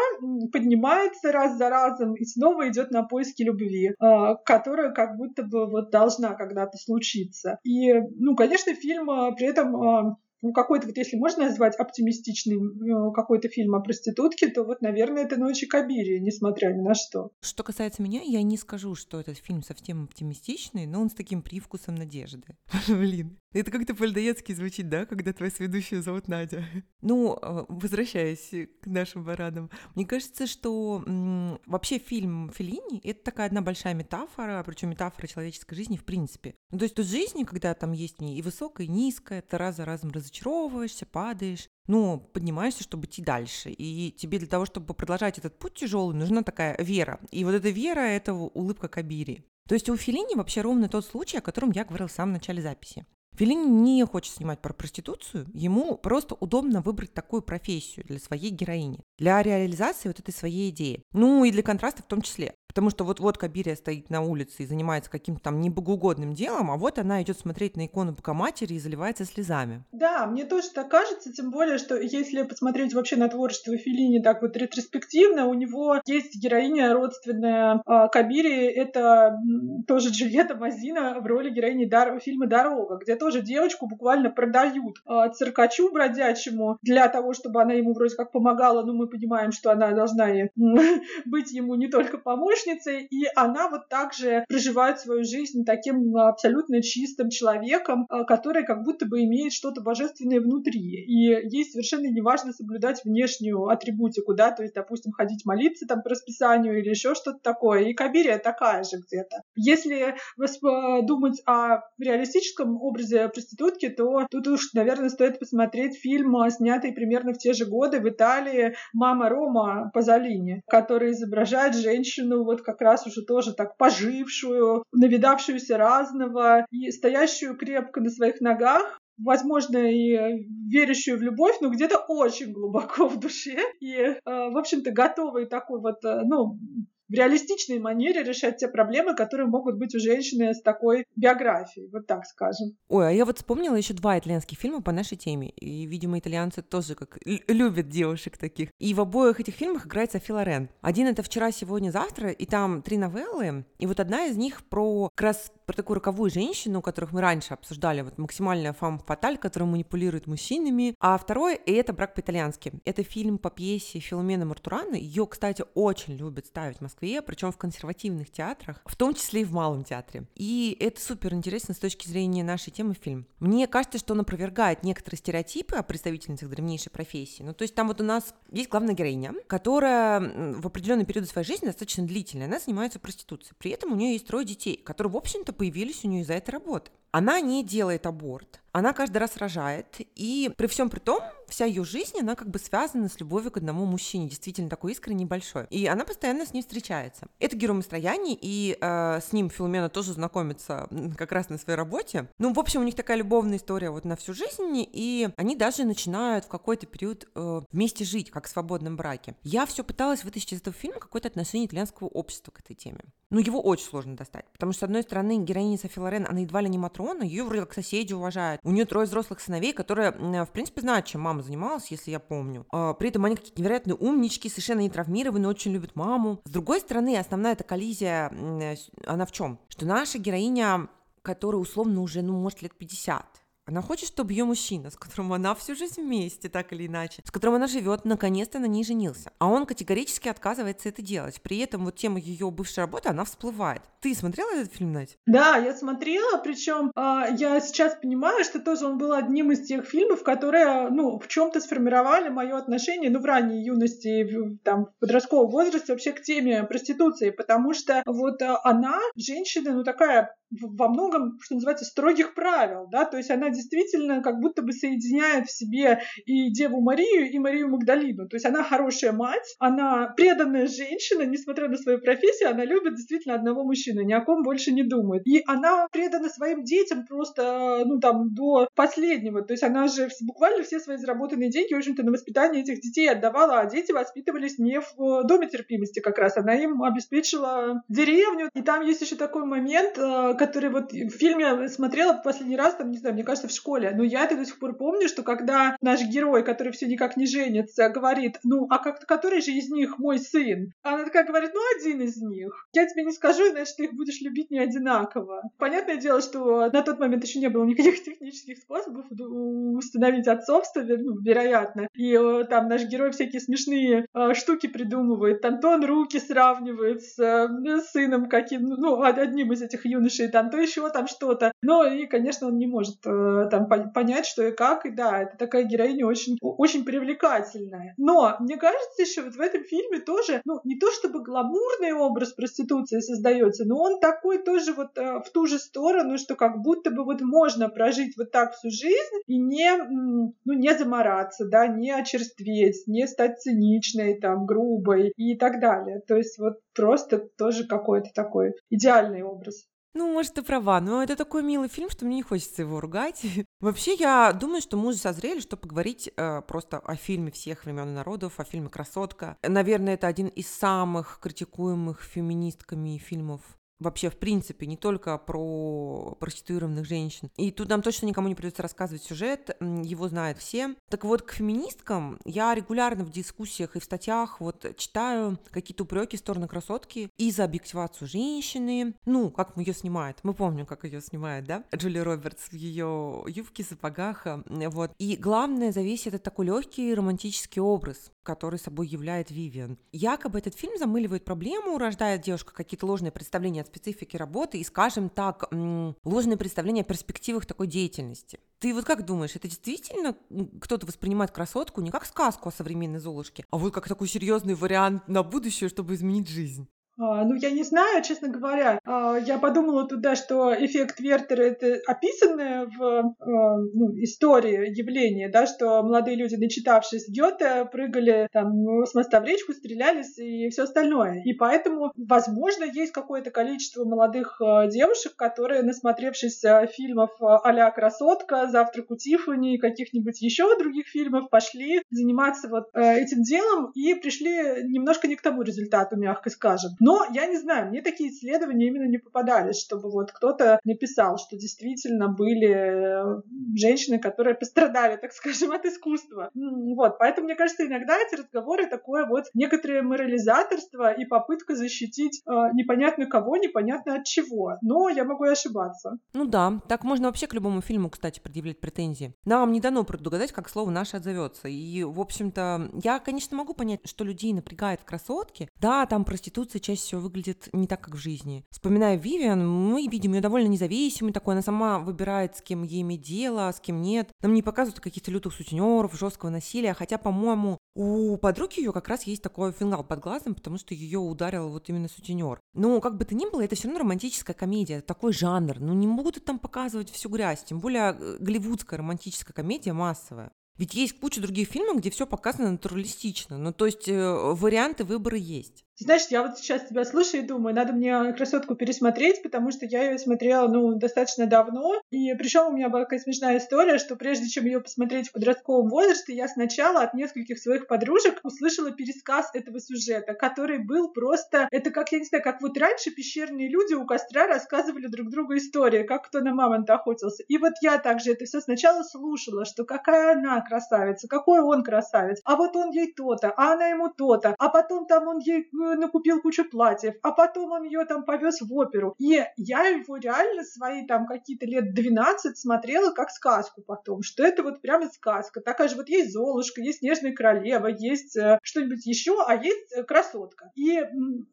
поднимается раз за разом и снова идет на поиски любви, а, которая как будто бы вот должна когда-то случиться. И, ну, конечно, фильм а, при этом а, ну, какой-то, вот если можно назвать оптимистичный э, какой-то фильм о проститутке, то вот, наверное, это «Ночи Кабири», несмотря ни на что. Что касается меня, я не скажу, что этот фильм совсем оптимистичный, но он с таким привкусом надежды. Блин, это как-то по-людоедски звучит, да, когда твоя сведущая зовут Надя? Ну, а, возвращаясь к нашим баранам, мне кажется, что м- вообще фильм Феллини — это такая одна большая метафора, причем метафора человеческой жизни в принципе. Ну, то есть тут жизни, когда там есть и высокая, и низкая, ты раз за разом разочаровываешься, падаешь, ну, поднимаешься, чтобы идти дальше. И тебе для того, чтобы продолжать этот путь тяжелый, нужна такая вера. И вот эта вера — это улыбка Кабири. То есть у Филини вообще ровно тот случай, о котором я говорил в самом начале записи. Филини не хочет снимать про проституцию, ему просто удобно выбрать такую профессию для своей героини, для реализации вот этой своей идеи. Ну и для контраста в том числе. Потому что вот-вот Кабирия стоит на улице и занимается каким-то там небогоугодным делом, а вот она идет смотреть на икону Богоматери и заливается слезами. Да, мне тоже так кажется, тем более, что если посмотреть вообще на творчество Филини так вот ретроспективно, у него есть героиня родственная э, Кабири, это тоже Джульетта Мазина в роли героини дар- фильма «Дорога», где тоже девочку буквально продают э, циркачу бродячему для того, чтобы она ему вроде как помогала, но мы понимаем, что она должна быть ему не только помощницей, помощницей, и она вот также проживает свою жизнь таким абсолютно чистым человеком, э, который как будто бы имеет что-то божественное внутри. И ей совершенно не важно соблюдать внешнюю атрибутику, да, то есть, допустим, ходить молиться там по расписанию или еще что-то такое. И Кабирия такая же где-то. Если думать о реалистическом образе проститутки, то тут уж, наверное, стоит посмотреть фильм, снятый примерно в те же годы в Италии «Мама Рома» Пазолини, который изображает женщину вот как раз уже тоже так пожившую, навидавшуюся разного и стоящую крепко на своих ногах, возможно, и верящую в любовь, но где-то очень глубоко в душе. И, э, в общем-то, готовый такой вот, э, ну, в реалистичной манере решать те проблемы, которые могут быть у женщины с такой биографией, вот так скажем. Ой, а я вот вспомнила еще два итальянских фильма по нашей теме, и, видимо, итальянцы тоже как любят девушек таких. И в обоих этих фильмах играет Софи Лорен. Один это «Вчера, сегодня, завтра», и там три новеллы, и вот одна из них про как раз про такую роковую женщину, которых мы раньше обсуждали, вот максимальная фам фаталь, которая манипулирует мужчинами. А второй, это «Брак по-итальянски». Это фильм по пьесе Филомена Мартурана. Ее, кстати, очень любят ставить в Москве, причем в консервативных театрах, в том числе и в Малом театре. И это супер интересно с точки зрения нашей темы фильм. Мне кажется, что он опровергает некоторые стереотипы о представительницах древнейшей профессии. Ну, то есть там вот у нас есть главная героиня, которая в определенный период своей жизни достаточно длительная, она занимается проституцией. При этом у нее есть трое детей, которые, в общем-то, появились у нее из-за этой работы. Она не делает аборт, она каждый раз рожает, и при всем при том, вся ее жизнь, она как бы связана с любовью к одному мужчине, действительно такой искренний большой. И она постоянно с ним встречается. Это герой настроений, и э, с ним Филомена тоже знакомится как раз на своей работе. Ну, в общем, у них такая любовная история вот на всю жизнь, и они даже начинают в какой-то период э, вместе жить, как в свободном браке. Я все пыталась вытащить из этого фильма какое-то отношение итальянского общества к этой теме. Ну, его очень сложно достать, потому что, с одной стороны, героиня Софи Лорен, она едва ли не Матрона, ее вроде как соседи уважают. У нее трое взрослых сыновей, которые, в принципе, знают, чем мама занималась, если я помню. А, при этом они какие-то невероятные умнички, совершенно не травмированы, очень любят маму. С другой стороны, основная эта коллизия, она в чем? Что наша героиня, которая условно уже, ну, может, лет 50, она хочет, чтобы ее мужчина, с которым она всю жизнь вместе, так или иначе, с которым она живет, наконец-то на ней женился. А он категорически отказывается это делать. При этом вот тема ее бывшей работы, она всплывает. Ты смотрела этот фильм, Надь? Да, я смотрела, причем э, я сейчас понимаю, что тоже он был одним из тех фильмов, которые, ну, в чем-то сформировали мое отношение, ну, в ранней юности, в, там, в подростковом возрасте вообще к теме проституции, потому что вот э, она, женщина, ну, такая во многом, что называется, строгих правил, да, то есть она действительно как будто бы соединяет в себе и Деву Марию, и Марию Магдалину, то есть она хорошая мать, она преданная женщина, несмотря на свою профессию, она любит действительно одного мужчину, ни о ком больше не думает. И она предана своим детям просто, ну, там, до последнего, то есть она же буквально все свои заработанные деньги, в общем-то, на воспитание этих детей отдавала, а дети воспитывались не в доме терпимости как раз, она им обеспечила деревню, и там есть еще такой момент, э, который вот в фильме смотрела последний раз, там, не знаю, мне кажется, в школе, но я это до сих пор помню, что когда наш герой, который все никак не женится, говорит, ну, а как который же из них мой сын? Она такая говорит, ну, один из них. Я тебе не скажу, значит, ты их будешь любить не одинаково. Понятное дело, что на тот момент еще не было никаких технических способов установить отцовство, ну, вероятно. И э, там наш герой всякие смешные э, штуки придумывает. Антон руки сравнивает с э, сыном каким, ну, одним из этих юношей там то еще там что-то. Но и, конечно, он не может э, там понять, что и как. И да, это такая героиня очень, очень привлекательная. Но мне кажется, еще вот в этом фильме тоже, ну, не то чтобы гламурный образ проституции создается, но он такой тоже вот э, в ту же сторону, что как будто бы вот можно прожить вот так всю жизнь и не, ну, не замораться, да, не очерстветь, не стать циничной, там, грубой и так далее. То есть вот просто тоже какой-то такой идеальный образ. Ну, может, ты права, но это такой милый фильм, что мне не хочется его ругать. Вообще, я думаю, что мы уже созрели, чтобы поговорить э, просто о фильме всех времен и народов, о фильме «Красотка». Наверное, это один из самых критикуемых феминистками фильмов вообще, в принципе, не только про проституированных женщин. И тут нам точно никому не придется рассказывать сюжет, его знают все. Так вот, к феминисткам я регулярно в дискуссиях и в статьях вот читаю какие-то упреки в сторону красотки и за объективацию женщины. Ну, как ее снимают. Мы помним, как ее снимают, да? Джули Робертс в ее юбке, сапогах. Вот. И главное, за весь такой легкий романтический образ который собой являет Вивиан. Якобы этот фильм замыливает проблему, рождает девушка какие-то ложные представления от специфики работы и, скажем так, ложные представления о перспективах такой деятельности. Ты вот как думаешь, это действительно кто-то воспринимает красотку не как сказку о современной Золушке, а вот как такой серьезный вариант на будущее, чтобы изменить жизнь? А, ну, я не знаю, честно говоря. А, я подумала туда, что эффект Вертера — это описанное в а, ну, истории явление, да, что молодые люди, начитавшись Гёте, прыгали там с моста в речку, стрелялись и все остальное. И поэтому, возможно, есть какое-то количество молодых девушек, которые, насмотревшись фильмов а-ля «Красотка», «Завтрак у Тиффани» и каких-нибудь еще других фильмов, пошли заниматься вот э, этим делом и пришли немножко не к тому результату, мягко скажем. Но я не знаю, мне такие исследования именно не попадались, чтобы вот кто-то написал, что действительно были э, женщины, которые пострадали, так скажем, от искусства. Вот, поэтому мне кажется, иногда эти разговоры такое вот некоторое морализаторство и попытка защитить э, непонятно кого, непонятно от чего. Но я могу и ошибаться. Ну да, так можно вообще к любому фильму, кстати, предъявлять претензии. Нам не дано предугадать, как слово наше отзовется. И, в общем-то, я, конечно, могу понять, что людей напрягает в красотке. Да, там проституция чаще всего выглядит не так, как в жизни. Вспоминая Вивиан, мы видим ее довольно независимой такой, она сама выбирает, с кем ей иметь дело, а с кем нет. Нам не показывают каких-то лютых сутенеров, жесткого насилия, хотя, по-моему, у подруги ее как раз есть такой фингал под глазом, потому что ее ударил вот именно сутенер. Но как бы то ни было, это все равно романтическая комедия, такой жанр. Ну не могут там показывать всю грязь, тем более э, голливудская романтическая комедия массовая. Ведь есть куча других фильмов, где все показано натуралистично. Ну, то есть э, варианты выбора есть. Знаешь, я вот сейчас тебя слушаю и думаю, надо мне красотку пересмотреть, потому что я ее смотрела, ну, достаточно давно. И причем у меня была такая смешная история, что прежде чем ее посмотреть в подростковом возрасте, я сначала от нескольких своих подружек услышала пересказ этого сюжета, который был просто... Это как, я не знаю, как вот раньше пещерные люди у костра рассказывали друг другу истории, как кто на мамонта охотился. И вот я также это все сначала слушала, что какая она красавица, какой он красавец, а вот он ей то-то, а она ему то-то, а потом там он ей накупил кучу платьев, а потом он ее там повез в оперу. И я его реально свои там какие-то лет 12 смотрела как сказку потом, что это вот прямо сказка. Такая же вот есть Золушка, есть Снежная королева, есть э, что-нибудь еще, а есть э, красотка. И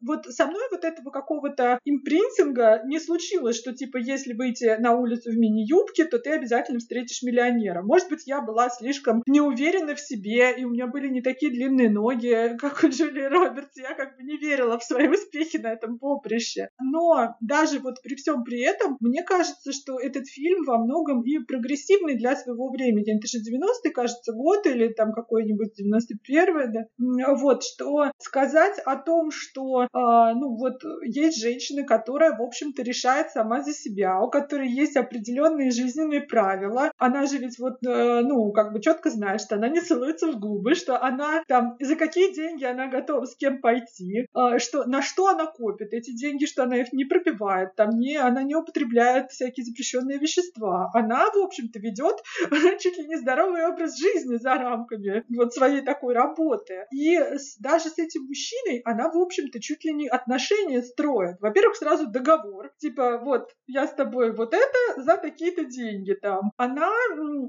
вот со мной вот этого какого-то импринтинга не случилось, что типа если выйти на улицу в мини-юбке, то ты обязательно встретишь миллионера. Может быть, я была слишком неуверена в себе, и у меня были не такие длинные ноги, как у Джулии Робертс. Я как бы не верила в свои успехи на этом поприще. Но даже вот при всем при этом, мне кажется, что этот фильм во многом и прогрессивный для своего времени. Это же 90-й, кажется, год или там какой-нибудь 91-й, да. Вот, что сказать о том, что, э, ну вот, есть женщина, которая, в общем-то, решает сама за себя, у которой есть определенные жизненные правила. Она же ведь вот, э, ну, как бы четко знает, что она не целуется в губы, что она там, за какие деньги она готова с кем пойти, а, что, на что она копит эти деньги, что она их не пропивает, там не, она не употребляет всякие запрещенные вещества. Она, в общем-то, ведет чуть ли не здоровый образ жизни за рамками вот своей такой работы. И с, даже с этим мужчиной она, в общем-то, чуть ли не отношения строит. Во-первых, сразу договор. Типа, вот, я с тобой вот это за такие-то деньги там. Она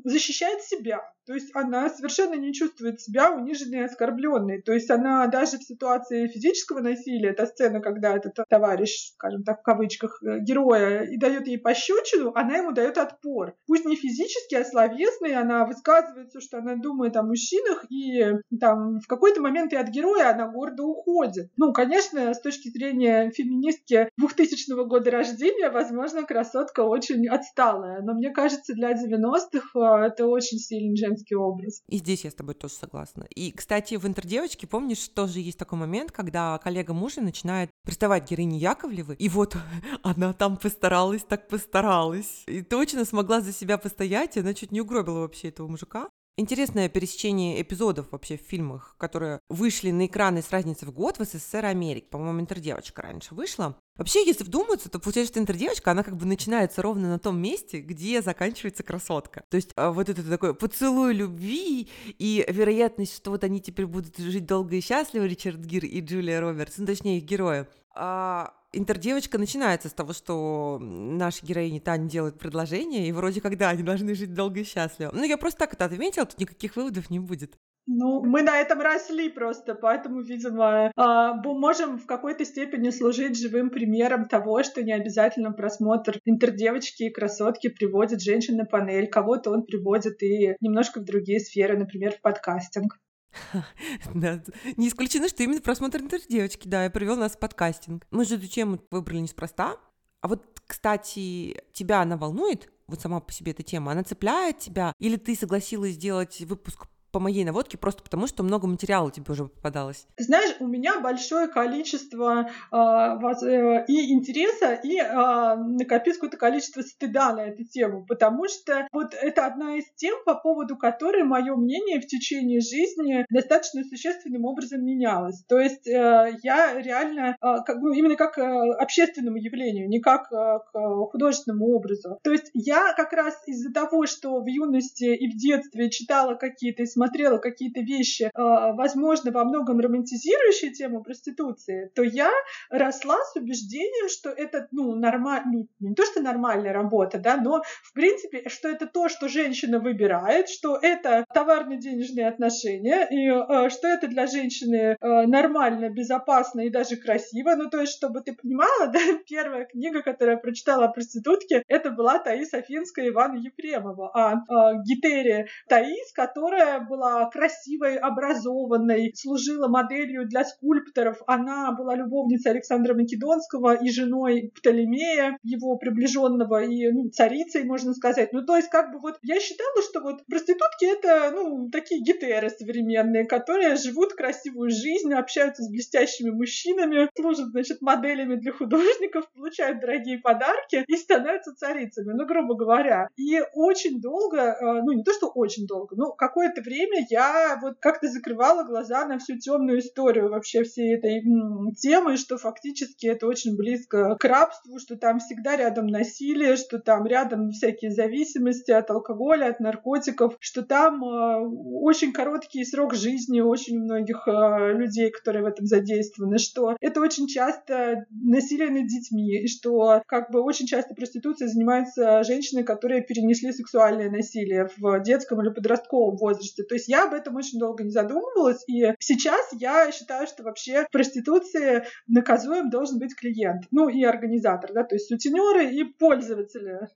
защищает себя. То есть она совершенно не чувствует себя униженной и оскорбленной. То есть она даже в ситуации физического насилия, эта сцена, когда этот товарищ, скажем так, в кавычках, э, героя, и дает ей пощечину, она ему дает отпор. Пусть не физически, а словесный, она высказывает все, что она думает о мужчинах, и там в какой-то момент и от героя она гордо уходит. Ну, конечно, с точки зрения феминистки 2000 года рождения, возможно, красотка очень отсталая, но мне кажется, для 90-х э, это очень сильный женский образ. И здесь я с тобой тоже согласна. И, кстати, в «Интердевочке», помнишь, тоже есть такой момент, когда коллега мужа начинает приставать героине Яковлевой, и вот она там постаралась, так постаралась, и точно смогла за себя постоять, и она чуть не угробила вообще этого мужика. Интересное пересечение эпизодов вообще в фильмах, которые вышли на экраны с разницей в год в СССР и Америке. По-моему, «Интердевочка» раньше вышла. Вообще, если вдуматься, то получается, что интердевочка, она как бы начинается ровно на том месте, где заканчивается красотка. То есть а, вот это такой поцелуй любви и вероятность, что вот они теперь будут жить долго и счастливо, Ричард Гир и Джулия Робертс, ну, точнее, их герои. А интердевочка начинается с того, что наша героиня Таня делает предложение, и вроде как, да, они должны жить долго и счастливо. Ну, я просто так это отметила, тут никаких выводов не будет. Ну, мы на этом росли просто, поэтому, видимо, э, можем в какой-то степени служить живым примером того, что не обязательно просмотр интердевочки и красотки приводит женщин на панель, кого-то он приводит и немножко в другие сферы, например, в подкастинг. Да, не исключено, что именно просмотр интервью девочки, да, и привел нас в подкастинг. Мы же эту тему выбрали неспроста. А вот, кстати, тебя она волнует? Вот сама по себе эта тема, она цепляет тебя? Или ты согласилась сделать выпуск по моей наводке, просто потому что много материала тебе уже попадалось? Знаешь, у меня большое количество э, э, и интереса, и э, накопилось какое-то количество стыда на эту тему, потому что вот это одна из тем, по поводу которой мое мнение в течение жизни достаточно существенным образом менялось. То есть э, я реально, э, как, ну, именно как э, общественному явлению, не как э, к художественному образу. То есть я как раз из-за того, что в юности и в детстве читала какие-то и смотрела какие-то вещи, а, возможно, во многом романтизирующие тему проституции, то я росла с убеждением, что это, ну, нормально, ну, не то, что нормальная работа, да, но, в принципе, что это то, что женщина выбирает, что это товарно-денежные отношения, и а, что это для женщины а, нормально, безопасно и даже красиво. Ну, то есть, чтобы ты понимала, да, первая книга, которую я прочитала о проститутке, это была Таис Афинская Ивана Ефремова, а Гитерия Таис, которая была красивой, образованной, служила моделью для скульпторов. Она была любовницей Александра Македонского и женой Птолемея, его приближенного, и ну, царицей, можно сказать. Ну, то есть, как бы вот я считала, что вот проститутки это, ну, такие гетеры современные, которые живут красивую жизнь, общаются с блестящими мужчинами, служат, значит, моделями для художников, получают дорогие подарки и становятся царицами, ну, грубо говоря. И очень долго, э, ну, не то, что очень долго, но какое-то время время я вот как-то закрывала глаза на всю темную историю вообще всей этой темы, что фактически это очень близко к рабству, что там всегда рядом насилие, что там рядом всякие зависимости от алкоголя, от наркотиков, что там э, очень короткий срок жизни очень многих э, людей, которые в этом задействованы, что это очень часто насилие над детьми, и что как бы очень часто проституцией занимаются женщины, которые перенесли сексуальное насилие в детском или подростковом возрасте. То есть я об этом очень долго не задумывалась, и сейчас я считаю, что вообще в проституции наказуем должен быть клиент, ну и организатор, да, то есть сутенеры и пользователи.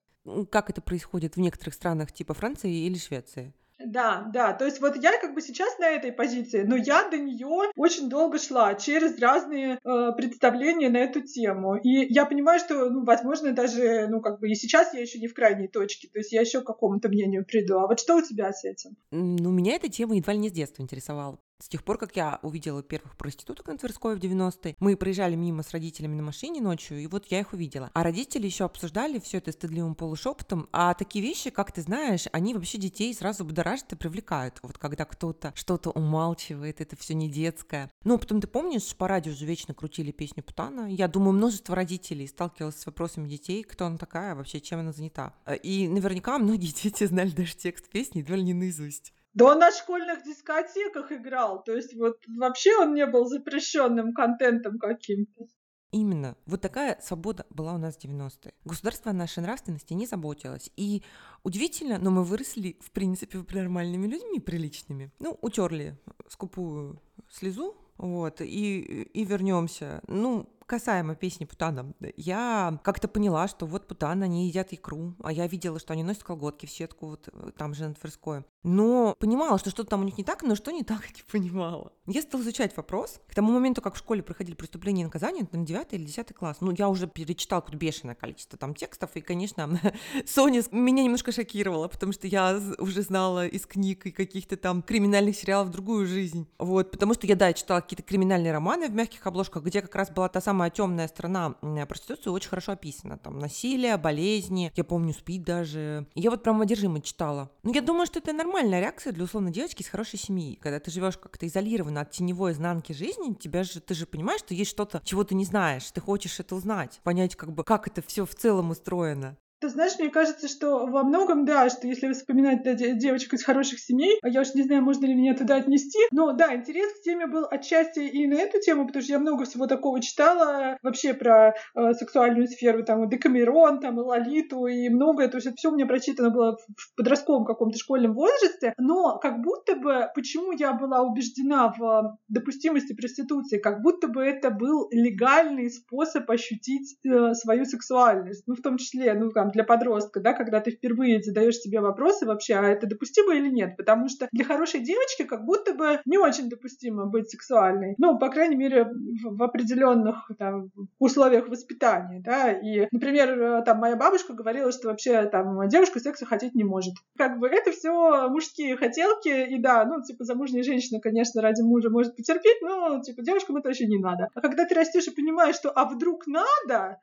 Как это происходит в некоторых странах типа Франции или Швеции? Да, да, то есть вот я как бы сейчас на этой позиции, но я до нее очень долго шла через разные э, представления на эту тему. И я понимаю, что, ну, возможно, даже, ну, как бы и сейчас я еще не в крайней точке, то есть я еще к какому-то мнению приду. А вот что у тебя с этим? Ну, меня эта тема едва ли не с детства интересовала. С тех пор, как я увидела первых проституток на Тверской в 90-е, мы проезжали мимо с родителями на машине ночью, и вот я их увидела. А родители еще обсуждали все это стыдливым полушепотом, а такие вещи, как ты знаешь, они вообще детей сразу будоражат и привлекают. Вот когда кто-то что-то умалчивает, это все не детское. Ну, а потом ты помнишь, по радио же вечно крутили песню Путана. Я думаю, множество родителей сталкивалось с вопросами детей, кто она такая, вообще чем она занята. И наверняка многие дети знали даже текст песни ли не наизусть. Да он на школьных дискотеках играл, то есть вот вообще он не был запрещенным контентом каким-то. Именно. Вот такая свобода была у нас в 90-е. Государство о нашей нравственности не заботилось. И удивительно, но мы выросли, в принципе, нормальными людьми, приличными. Ну, утерли скупую слезу, вот, и, и вернемся. Ну, касаемо песни Путана, я как-то поняла, что вот Путан, они едят икру, а я видела, что они носят колготки в сетку, вот э, там же на Тверской. Но понимала, что что-то там у них не так, но что не так, не понимала. Я стала изучать вопрос. К тому моменту, как в школе проходили преступления и наказания, это на 9 или 10 класс. Ну, я уже перечитала какое-то бешеное количество там текстов, и, конечно, Соня меня немножко шокировала, потому что я уже знала из книг и каких-то там криминальных сериалов другую жизнь. Вот, потому что я, да, читала какие-то криминальные романы в мягких обложках, где как раз была та самая самая темная сторона проституции очень хорошо описана. Там насилие, болезни, я помню, спит даже. Я вот прям одержимо читала. Но я думаю, что это нормальная реакция для условно девочки из хорошей семьи. Когда ты живешь как-то изолированно от теневой изнанки жизни, тебя же, ты же понимаешь, что есть что-то, чего ты не знаешь, ты хочешь это узнать, понять, как бы, как это все в целом устроено. Ты знаешь, мне кажется, что во многом, да, что если вспоминать да, девочку из хороших семей, а я уж не знаю, можно ли меня туда отнести, но да, интерес к теме был отчасти и на эту тему, потому что я много всего такого читала вообще про э, сексуальную сферу, там, Декамерон, там, Лолиту, и многое, то есть это все у меня прочитано было в подростковом каком-то школьном возрасте, но как будто бы, почему я была убеждена в допустимости проституции, как будто бы это был легальный способ ощутить э, свою сексуальность, ну, в том числе, ну, там, там для подростка, да, когда ты впервые задаешь себе вопросы вообще, а это допустимо или нет, потому что для хорошей девочки как будто бы не очень допустимо быть сексуальной, ну, по крайней мере, в, в определенных там, условиях воспитания, да, и, например, э, там моя бабушка говорила, что вообще там девушка секса хотеть не может. Как бы это все мужские хотелки, и да, ну, типа, замужняя женщина, конечно, ради мужа может потерпеть, но, типа, девушкам это вообще не надо. А когда ты растешь и понимаешь, что а вдруг надо,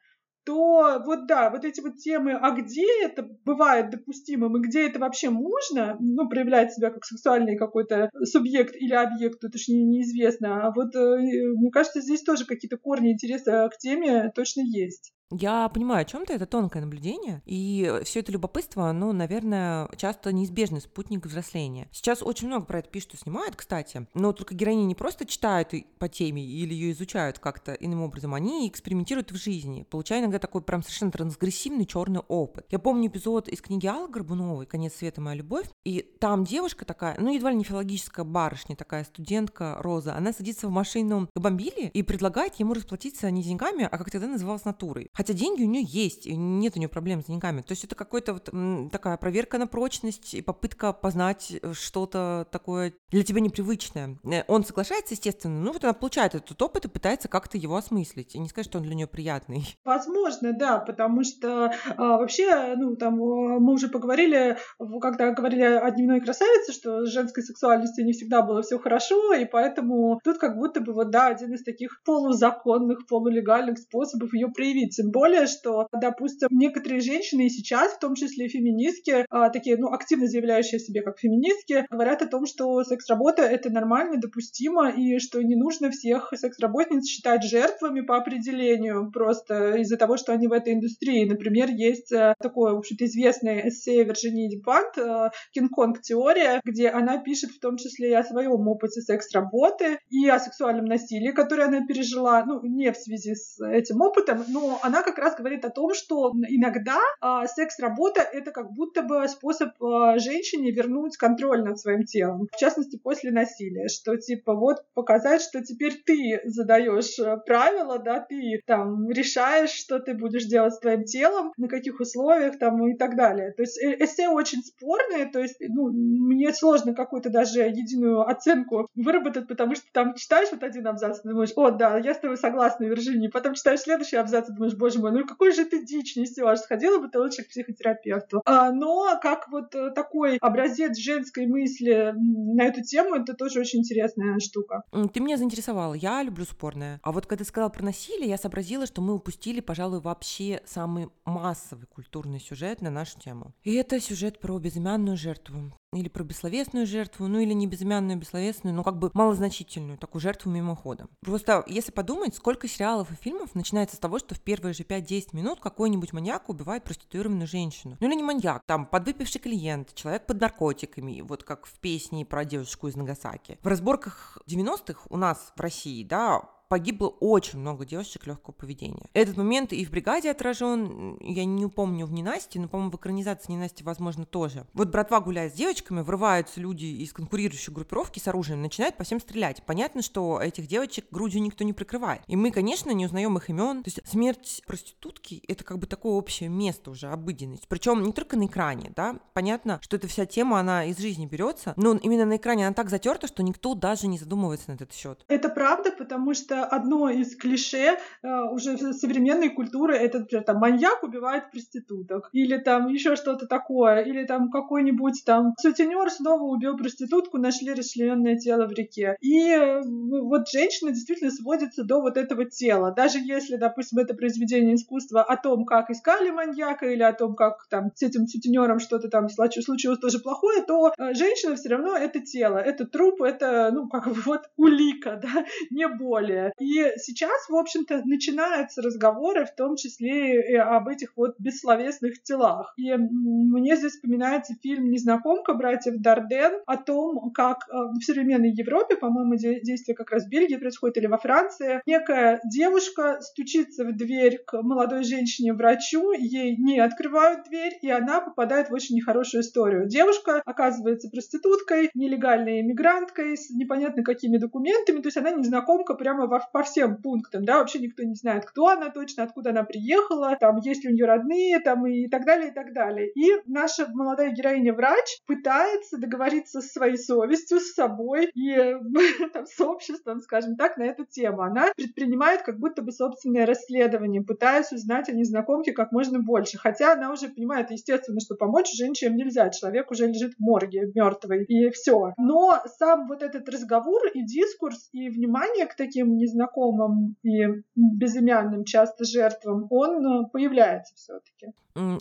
то вот да, вот эти вот темы, а где это бывает допустимым и где это вообще можно, ну, проявлять себя как сексуальный какой-то субъект или объект, тут уж не, неизвестно. А вот э, мне кажется, здесь тоже какие-то корни интереса к теме точно есть. Я понимаю, о чем ты, это тонкое наблюдение, и все это любопытство, ну, наверное, часто неизбежный спутник взросления. Сейчас очень много про это пишут и снимают, кстати, но только героини не просто читают по теме или ее изучают как-то иным образом, они экспериментируют в жизни, получая иногда такой прям совершенно трансгрессивный черный опыт. Я помню эпизод из книги Аллы Горбуновой «Конец света. Моя любовь», и там девушка такая, ну, едва ли не филологическая барышня, такая студентка Роза, она садится в машину Бомбили и предлагает ему расплатиться не деньгами, а как тогда называлось натурой. Хотя деньги у нее есть, нет у нее проблем с деньгами. То есть это какой-то вот такая проверка на прочность и попытка познать э, что-то такое для тебя непривычное. Э, он соглашается, естественно, ну вот она получает этот опыт и пытается как-то его осмыслить. И не сказать, что он для нее приятный. Возможно, да, потому что а, вообще, ну там мы уже поговорили, когда говорили о дневной красавице, что с женской сексуальностью не всегда было все хорошо, и поэтому тут как будто бы вот да, один из таких полузаконных, полулегальных способов ее проявить. Тем более, что, допустим, некоторые женщины и сейчас, в том числе феминистки, а, такие, ну, активно заявляющие себе как феминистки, говорят о том, что секс-работа — это нормально, допустимо, и что не нужно всех секс-работниц считать жертвами по определению, просто из-за того, что они в этой индустрии. Например, есть э, такое, в общем-то, известное эссе Вирджинии Дипант э, «Кинг-Конг теория», где она пишет в том числе и о своем опыте секс-работы, и о сексуальном насилии, которое она пережила, ну, не в связи с этим опытом, но она как раз говорит о том, что иногда э, секс-работа — это как будто бы способ э, женщине вернуть контроль над своим телом. В частности, после насилия, что типа вот показать, что теперь ты задаешь э, правила, да, ты там решаешь, что ты будешь делать с твоим телом, на каких условиях там и так далее. То есть э, эссе очень спорные, то есть ну, мне сложно какую-то даже единую оценку выработать, потому что там читаешь вот один абзац, думаешь, о, да, я с тобой согласна, Виржиния, потом читаешь следующий абзац и думаешь, боже мой, ну какой же ты дичь несешь, сходила бы ты лучше к психотерапевту. А, но как вот э, такой образец женской мысли на эту тему, это тоже очень интересная штука. Ты меня заинтересовала, я люблю спорное. А вот когда ты сказала про насилие, я сообразила, что мы упустили, пожалуй, вообще самый массовый культурный сюжет на нашу тему. И это сюжет про безымянную жертву или про бессловесную жертву, ну или не безымянную, бессловесную, но как бы малозначительную такую жертву мимоходом. Просто если подумать, сколько сериалов и фильмов начинается с того, что в первые же 5-10 минут какой-нибудь маньяк убивает проституированную женщину. Ну или не маньяк, там подвыпивший клиент, человек под наркотиками, вот как в песне про девушку из Нагасаки. В разборках 90-х у нас в России, да, погибло очень много девушек легкого поведения. Этот момент и в бригаде отражен, я не помню в ненасти, но, по-моему, в экранизации ненасти, возможно, тоже. Вот братва гуляет с девочками, врываются люди из конкурирующей группировки с оружием, начинают по всем стрелять. Понятно, что этих девочек грудью никто не прикрывает. И мы, конечно, не узнаем их имен. То есть смерть проститутки — это как бы такое общее место уже, обыденность. Причем не только на экране, да. Понятно, что эта вся тема, она из жизни берется, но именно на экране она так затерта, что никто даже не задумывается на этот счет. Это правда, потому что одно из клише э, уже современной культуры. Это, например, там, маньяк убивает проституток. Или там еще что-то такое. Или там какой-нибудь там сутенер снова убил проститутку, нашли расчлененное тело в реке. И э, вот женщина действительно сводится до вот этого тела. Даже если, допустим, это произведение искусства о том, как искали маньяка, или о том, как там с этим сутенером что-то там случилось тоже плохое, то э, женщина все равно это тело, это труп, это, ну, как вот улика, да, не более. И сейчас, в общем-то, начинаются разговоры, в том числе и об этих вот бессловесных телах. И мне здесь вспоминается фильм «Незнакомка» братьев Дарден о том, как э, в современной Европе, по-моему, действие как раз в Бельгии происходит или во Франции, некая девушка стучится в дверь к молодой женщине-врачу, ей не открывают дверь, и она попадает в очень нехорошую историю. Девушка оказывается проституткой, нелегальной иммигранткой с непонятно какими документами, то есть она незнакомка прямо в по, по всем пунктам, да, вообще никто не знает, кто она точно, откуда она приехала, там, есть ли у нее родные, там, и так далее, и так далее. И наша молодая героиня-врач пытается договориться со своей совестью, с собой и там, с обществом, скажем так, на эту тему. Она предпринимает как будто бы собственное расследование, пытаясь узнать о незнакомке как можно больше. Хотя она уже понимает, естественно, что помочь женщинам нельзя. Человек уже лежит в морге мертвый, и все. Но сам вот этот разговор и дискурс, и внимание к таким незнакомым и безымянным часто жертвам, он э, появляется все-таки.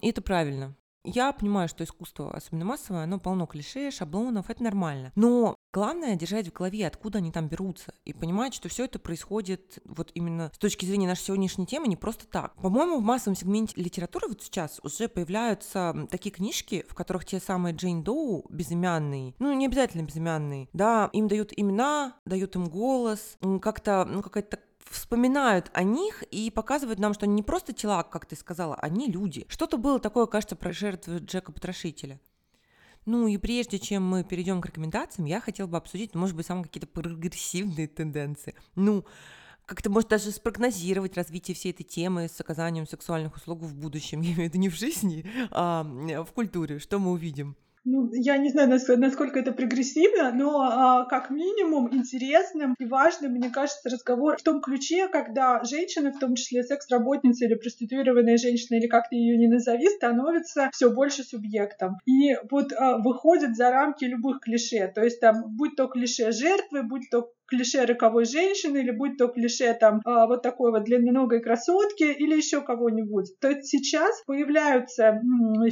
И это правильно. Я понимаю, что искусство, особенно массовое, оно полно клише, шаблонов, это нормально. Но главное держать в голове, откуда они там берутся, и понимать, что все это происходит вот именно с точки зрения нашей сегодняшней темы не просто так. По-моему, в массовом сегменте литературы вот сейчас уже появляются такие книжки, в которых те самые Джейн Доу безымянные, ну не обязательно безымянные, да, им дают имена, дают им голос, как-то, ну какая-то вспоминают о них и показывают нам, что они не просто тела, как ты сказала, они люди. Что-то было такое, кажется, про жертвы Джека Потрошителя. Ну и прежде чем мы перейдем к рекомендациям, я хотела бы обсудить, может быть, самые какие-то прогрессивные тенденции. Ну, как-то, может, даже спрогнозировать развитие всей этой темы с оказанием сексуальных услуг в будущем. Я имею в виду не в жизни, а в культуре. Что мы увидим? Ну, я не знаю, насколько это прогрессивно, но а, как минимум интересным и важным, мне кажется, разговор в том ключе, когда женщины, в том числе секс-работницы или проституированная женщина, или как ты ее не назови, становится все больше субъектом. И вот а, выходит за рамки любых клише. То есть там, будь то клише жертвы, будь то клише роковой женщины, или будь то клише там а, вот такой вот длинноногой красотки, или еще кого-нибудь. То сейчас появляются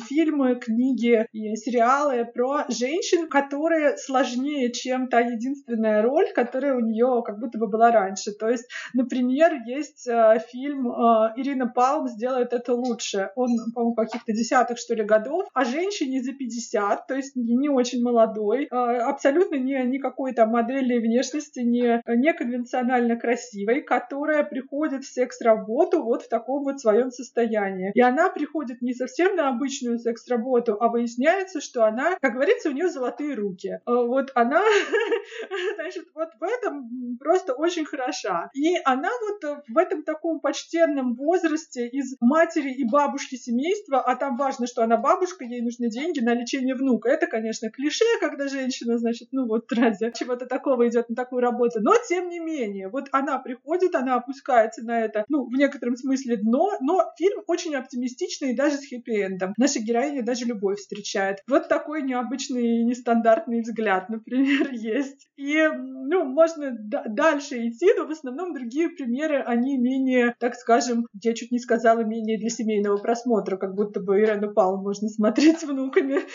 фильмы, книги и сериалы про женщин, которые сложнее, чем та единственная роль, которая у нее как будто бы была раньше. То есть, например, есть а, фильм а, Ирина Палм сделает это лучше. Он, по-моему, каких-то десятых, что ли, годов, о женщине за 50, то есть не очень молодой, абсолютно не никакой там модели внешности не, неконвенционально красивой, которая приходит в секс-работу вот в таком вот своем состоянии. И она приходит не совсем на обычную секс-работу, а выясняется, что она, как говорится, у нее золотые руки. А вот она, значит, вот в этом просто очень хороша. И она вот в этом таком почтенном возрасте из матери и бабушки семейства, а там важно, что она бабушка, ей нужны деньги на лечение внука. Это, конечно, клише, когда женщина, значит, ну вот ради чего-то такого идет на такую работу, работы. Но, тем не менее, вот она приходит, она опускается на это, ну, в некотором смысле дно, но фильм очень оптимистичный и даже с хэппи-эндом. Наша героиня даже любовь встречает. Вот такой необычный, нестандартный взгляд, например, есть. И, ну, можно дальше идти, но в основном другие примеры, они менее, так скажем, я чуть не сказала, менее для семейного просмотра, как будто бы Ирену Пал можно смотреть с внуками.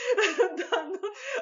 Да, ну,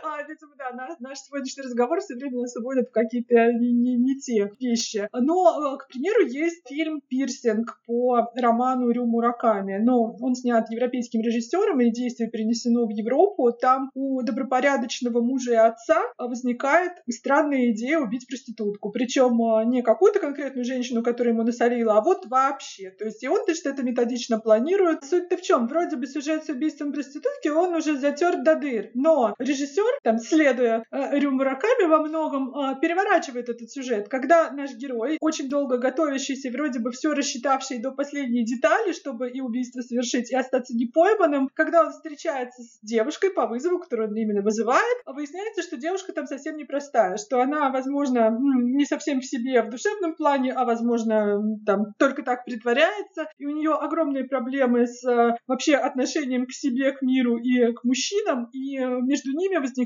а, видимо, да, наш сегодняшний разговор все время нас уводит в какие-то не, не те вещи. Но, э, к примеру, есть фильм «Пирсинг» по роману Рю Мураками. Но он снят европейским режиссером, и действие перенесено в Европу. Там у добропорядочного мужа и отца возникает странная идея убить проститутку. Причем э, не какую-то конкретную женщину, которая ему насолила, а вот вообще. То есть и он значит, это методично планирует. Суть-то в чем? Вроде бы сюжет с убийством проститутки, он уже затер до дыр. Но режиссер, там, следуя э, Рю во многом, переворачивает этот сюжет, когда наш герой, очень долго готовящийся, вроде бы все рассчитавший до последней детали, чтобы и убийство совершить, и остаться непойманным, когда он встречается с девушкой по вызову, которую он именно вызывает, а выясняется, что девушка там совсем непростая, что она, возможно, не совсем в себе в душевном плане, а, возможно, там только так притворяется, и у нее огромные проблемы с э, вообще отношением к себе, к миру и к мужчинам, и между ними возникает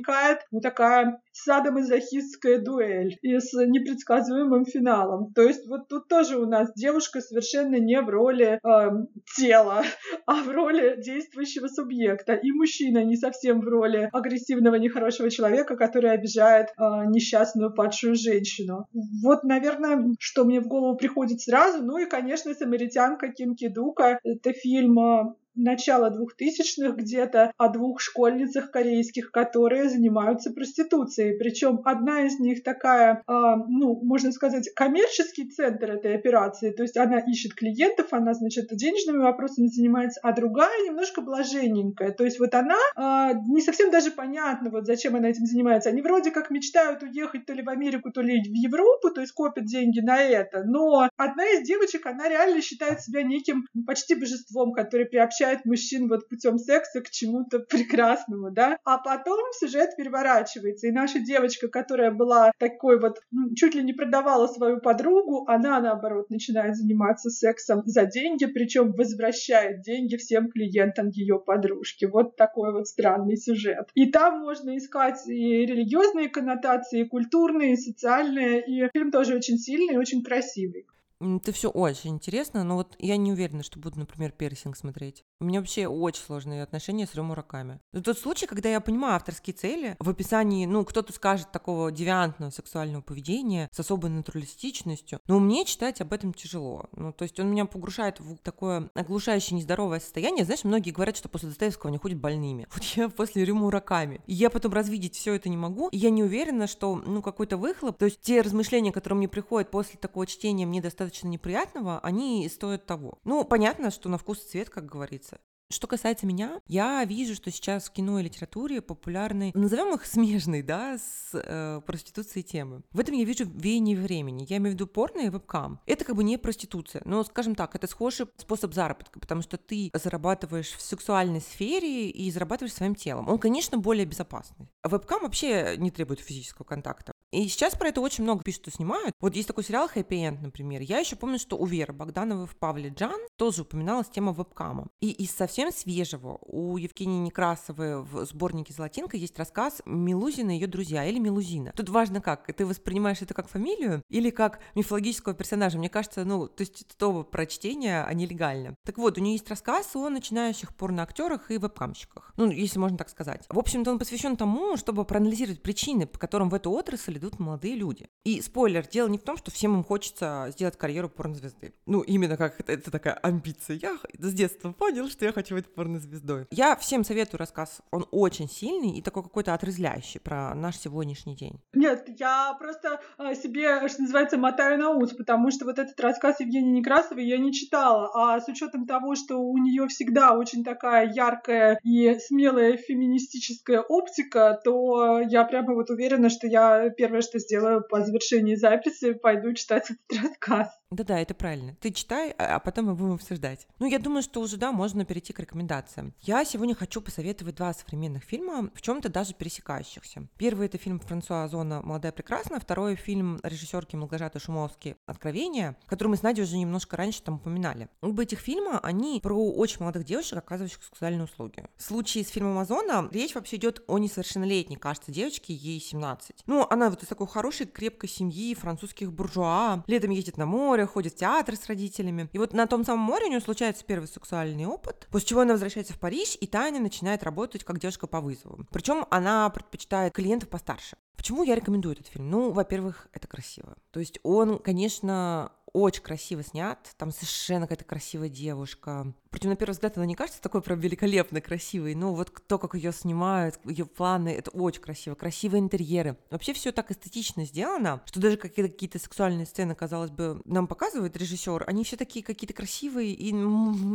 вот такая садомазохистская дуэль. И с непредсказуемым финалом. То есть вот тут тоже у нас девушка совершенно не в роли э, тела, а в роли действующего субъекта. И мужчина не совсем в роли агрессивного, нехорошего человека, который обижает э, несчастную падшую женщину. Вот, наверное, что мне в голову приходит сразу. Ну и, конечно, «Самаритянка» Ким Кидука. Это фильм начала двухтысячных где-то о двух школьницах корейских, которые занимаются проституцией. Причем одна из них такая, э, ну, можно сказать, коммерческий центр этой операции. То есть она ищет клиентов, она, значит, денежными вопросами занимается, а другая немножко блаженненькая. То есть вот она э, не совсем даже понятно, вот зачем она этим занимается. Они вроде как мечтают уехать то ли в Америку, то ли в Европу, то есть копят деньги на это. Но одна из девочек, она реально считает себя неким почти божеством, который приобщает мужчин вот путем секса к чему-то прекрасному, да. А потом сюжет переворачивается, и наша девочка, которая была такой вот, ну, чуть ли не продавала свою подругу, она, наоборот, начинает заниматься сексом за деньги, причем возвращает деньги всем клиентам ее подружки. Вот такой вот странный сюжет. И там можно искать и религиозные коннотации, и культурные, и социальные, и фильм тоже очень сильный и очень красивый. Это все очень интересно, но вот я не уверена, что буду, например, персинг смотреть. У меня вообще очень сложные отношения с Рю Раками. Это тот случай, когда я понимаю авторские цели, в описании, ну, кто-то скажет такого девиантного сексуального поведения с особой натуралистичностью, но мне читать об этом тяжело. Ну, то есть он меня погружает в такое оглушающее нездоровое состояние. Знаешь, многие говорят, что после Достоевского они ходят больными. Вот я после Рю Мураками. И я потом развидеть все это не могу, и я не уверена, что, ну, какой-то выхлоп, то есть те размышления, которые мне приходят после такого чтения, мне достаточно достаточно неприятного, они стоят того. Ну, понятно, что на вкус и цвет, как говорится. Что касается меня, я вижу, что сейчас в кино и литературе популярны, назовем их смежные, да, с э, проституцией темы. В этом я вижу веяние времени. Я имею в виду порно и вебкам. Это как бы не проституция, но, скажем так, это схожий способ заработка, потому что ты зарабатываешь в сексуальной сфере и зарабатываешь своим телом. Он, конечно, более безопасный. Вебкам вообще не требует физического контакта. И сейчас про это очень много пишут и снимают. Вот есть такой сериал «Хэппи Энд», например. Я еще помню, что у Веры Богдановой в «Павле Джан» тоже упоминалась тема вебкама. И из совсем свежего у Евгении Некрасовой в сборнике «Золотинка» есть рассказ «Милузина и ее друзья» или «Милузина». Тут важно как, ты воспринимаешь это как фамилию или как мифологического персонажа. Мне кажется, ну, то есть то прочтение, а не легально. Так вот, у нее есть рассказ о начинающих порноактерах и вебкамщиках. Ну, если можно так сказать. В общем-то, он посвящен тому, чтобы проанализировать причины, по которым в эту отрасль идут молодые люди. И спойлер, дело не в том, что всем им хочется сделать карьеру порнозвезды. Ну, именно как это, это такая амбиция. Я с детства понял, что я хочу быть порнозвездой. Я всем советую рассказ. Он очень сильный и такой какой-то отрезляющий про наш сегодняшний день. Нет, я просто э, себе, что называется, мотаю на ус, потому что вот этот рассказ Евгении Некрасовой я не читала, а с учетом того, что у нее всегда очень такая яркая и смелая феминистическая оптика, то я прямо вот уверена, что я первое, что сделаю по завершении записи, пойду читать этот рассказ. Да-да, это правильно. Ты читай, а, а потом мы будем обсуждать. Ну, я думаю, что уже, да, можно перейти к рекомендациям. Я сегодня хочу посоветовать два современных фильма, в чем то даже пересекающихся. Первый — это фильм Франсуа Озона «Молодая прекрасна», второй — фильм режиссерки Малгожаты Шумовски «Откровение», который мы с Надей уже немножко раньше там упоминали. Оба этих фильма, они про очень молодых девушек, оказывающих сексуальные услуги. В случае с фильмом Озона речь вообще идет о несовершеннолетней, кажется, девочке, ей 17. Ну, она вот из такой хорошей, крепкой семьи французских буржуа, летом ездит на море, море, ходит в театр с родителями. И вот на том самом море у нее случается первый сексуальный опыт, после чего она возвращается в Париж и тайно начинает работать как девушка по вызову. Причем она предпочитает клиентов постарше. Почему я рекомендую этот фильм? Ну, во-первых, это красиво. То есть он, конечно, очень красиво снят, там совершенно какая-то красивая девушка. Причем на первый взгляд она не кажется такой прям великолепно красивой, но вот то, как ее снимают, ее планы, это очень красиво, красивые интерьеры. Вообще все так эстетично сделано, что даже какие-то, какие-то сексуальные сцены, казалось бы, нам показывает режиссер, они все такие какие-то красивые и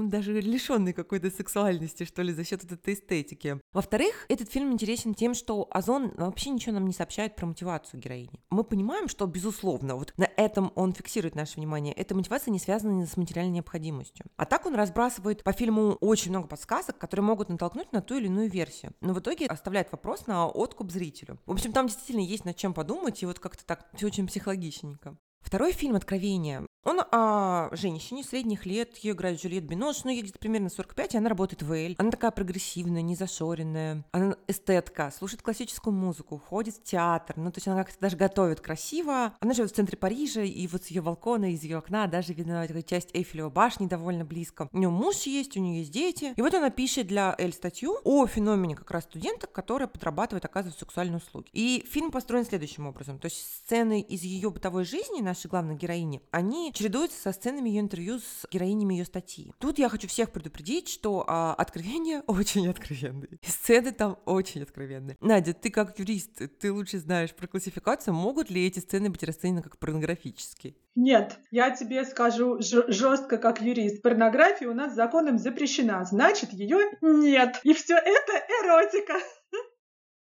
даже лишенные какой-то сексуальности, что ли, за счет этой эстетики. Во-вторых, этот фильм интересен тем, что Озон вообще ничего нам не сообщает про мотивацию героини. Мы понимаем, что, безусловно, вот на этом он фиксирует наше внимание, эта мотивация не связана с материальной необходимостью. А так он разбрасывает по фильму очень много подсказок, которые могут натолкнуть на ту или иную версию. Но в итоге оставляет вопрос на откуп зрителю. В общем, там действительно есть над чем подумать, и вот как-то так все очень психологичненько. Второй фильм «Откровение» Он о женщине средних лет, ее играет Джульет Бинош, ну, ей где-то примерно 45, и она работает в Эль. Она такая прогрессивная, незашоренная, она эстетка, слушает классическую музыку, ходит в театр, ну, то есть она как-то даже готовит красиво. Она живет в центре Парижа, и вот с ее балкона, из ее окна даже видна такая часть Эйфелева башни довольно близко. У нее муж есть, у нее есть дети. И вот она пишет для Эль статью о феномене как раз студенток, которые подрабатывают, оказывают сексуальные услуги. И фильм построен следующим образом. То есть сцены из ее бытовой жизни, нашей главной героини, они чередуются со сценами ее интервью с героинями ее статьи. Тут я хочу всех предупредить, что а, откровения очень откровенные. Сцены там очень откровенные. Надя, ты как юрист, ты лучше знаешь про классификацию. Могут ли эти сцены быть расценены как порнографические? Нет, я тебе скажу жестко как юрист. Порнография у нас законом запрещена, значит, ее нет. И все это эротика.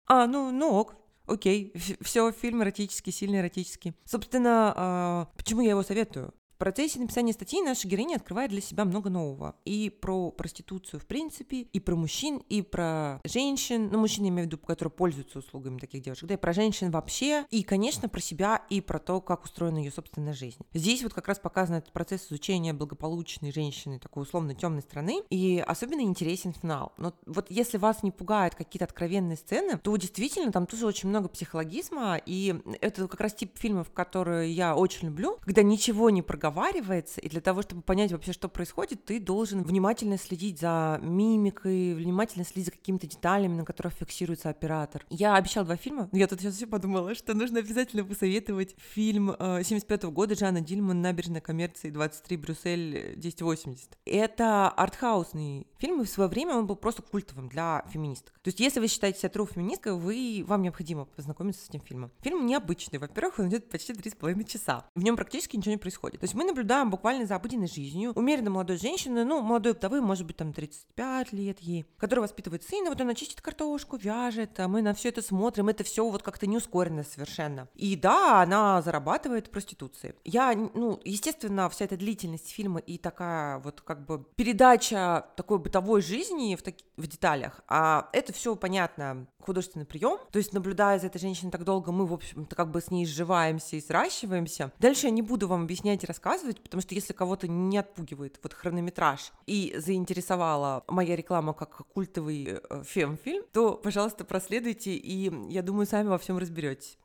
А, ну, ну ок, окей, все, фильм эротический, сильно эротический. Собственно, э, почему я его советую? В процессе написания статьи наша героиня открывает для себя много нового. И про проституцию в принципе, и про мужчин, и про женщин, ну, мужчин я имею в виду, которые пользуются услугами таких девушек, да, и про женщин вообще, и, конечно, про себя, и про то, как устроена ее собственная жизнь. Здесь вот как раз показан этот процесс изучения благополучной женщины, такой условно темной страны, и особенно интересен финал. Но вот если вас не пугают какие-то откровенные сцены, то действительно там тоже очень много психологизма, и это как раз тип фильмов, которые я очень люблю, когда ничего не проговаривают, проговаривается, и для того, чтобы понять вообще, что происходит, ты должен внимательно следить за мимикой, внимательно следить за какими-то деталями, на которых фиксируется оператор. Я обещал два фильма, но я тут сейчас все подумала, что нужно обязательно посоветовать фильм э, 75 -го года Жанна Дильман «Набережная коммерции 23 Брюссель 1080». Это артхаусный фильм, и в свое время он был просто культовым для феминисток. То есть, если вы считаете себя true феминисткой, вы, вам необходимо познакомиться с этим фильмом. Фильм необычный. Во-первых, он идет почти 3,5 часа. В нем практически ничего не происходит. То есть мы наблюдаем буквально за обыденной жизнью умеренно молодой женщины, ну, молодой вдовы, может быть, там 35 лет ей, которая воспитывает сына, вот она чистит картошку, вяжет, а мы на все это смотрим, это все вот как-то не ускорено совершенно. И да, она зарабатывает проституцией. Я, ну, естественно, вся эта длительность фильма и такая вот как бы передача такой бытовой жизни в, таки, в деталях, а это все понятно, художественный прием, то есть наблюдая за этой женщиной так долго, мы, в общем-то, как бы с ней сживаемся и сращиваемся. Дальше я не буду вам объяснять и рассказывать, рассказывать, потому что если кого-то не отпугивает вот хронометраж и заинтересовала моя реклама как культовый э, фем-фильм, то, пожалуйста, проследуйте, и я думаю, сами во всем разберетесь.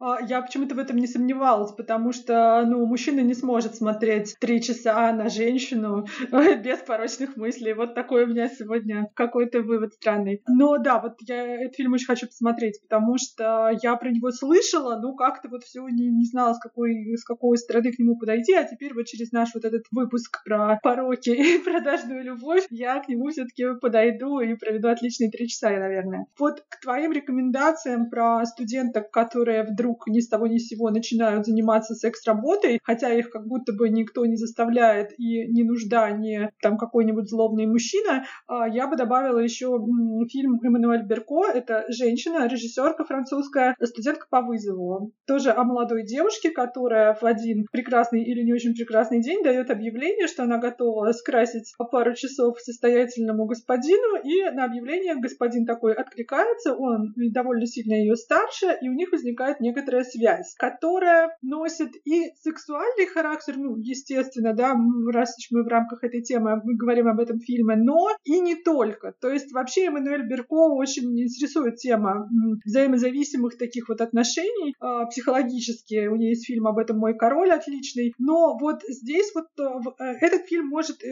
А, я почему-то в этом не сомневалась, потому что, ну, мужчина не сможет смотреть три часа на женщину без порочных мыслей. Вот такой у меня сегодня какой-то вывод странный. Но да, вот я этот фильм очень хочу посмотреть, потому что я про него слышала, ну, как-то вот все не, не знала, с какой, с какой стороны к нему подойти, а теперь вот через наш вот этот выпуск про пороки и продажную любовь я к нему все таки подойду и проведу отличные три часа, наверное. Вот к твоим рекомендациям про студенток, которые вдруг вдруг ни с того ни с сего начинают заниматься секс-работой, хотя их как будто бы никто не заставляет и не нужда, не там какой-нибудь злобный мужчина, а, я бы добавила еще фильм Эммануэль Берко. Это женщина, режиссерка французская, студентка по вызову. Тоже о молодой девушке, которая в один прекрасный или не очень прекрасный день дает объявление, что она готова скрасить пару часов состоятельному господину, и на объявление господин такой откликается, он довольно сильно ее старше, и у них возникает некая некоторая связь, которая носит и сексуальный характер, ну, естественно, да, раз уж мы в рамках этой темы мы говорим об этом фильме, но и не только. То есть вообще Эммануэль Берко очень интересует тема взаимозависимых таких вот отношений э, психологически. У нее есть фильм об этом «Мой король» отличный. Но вот здесь вот э, э этот фильм может э,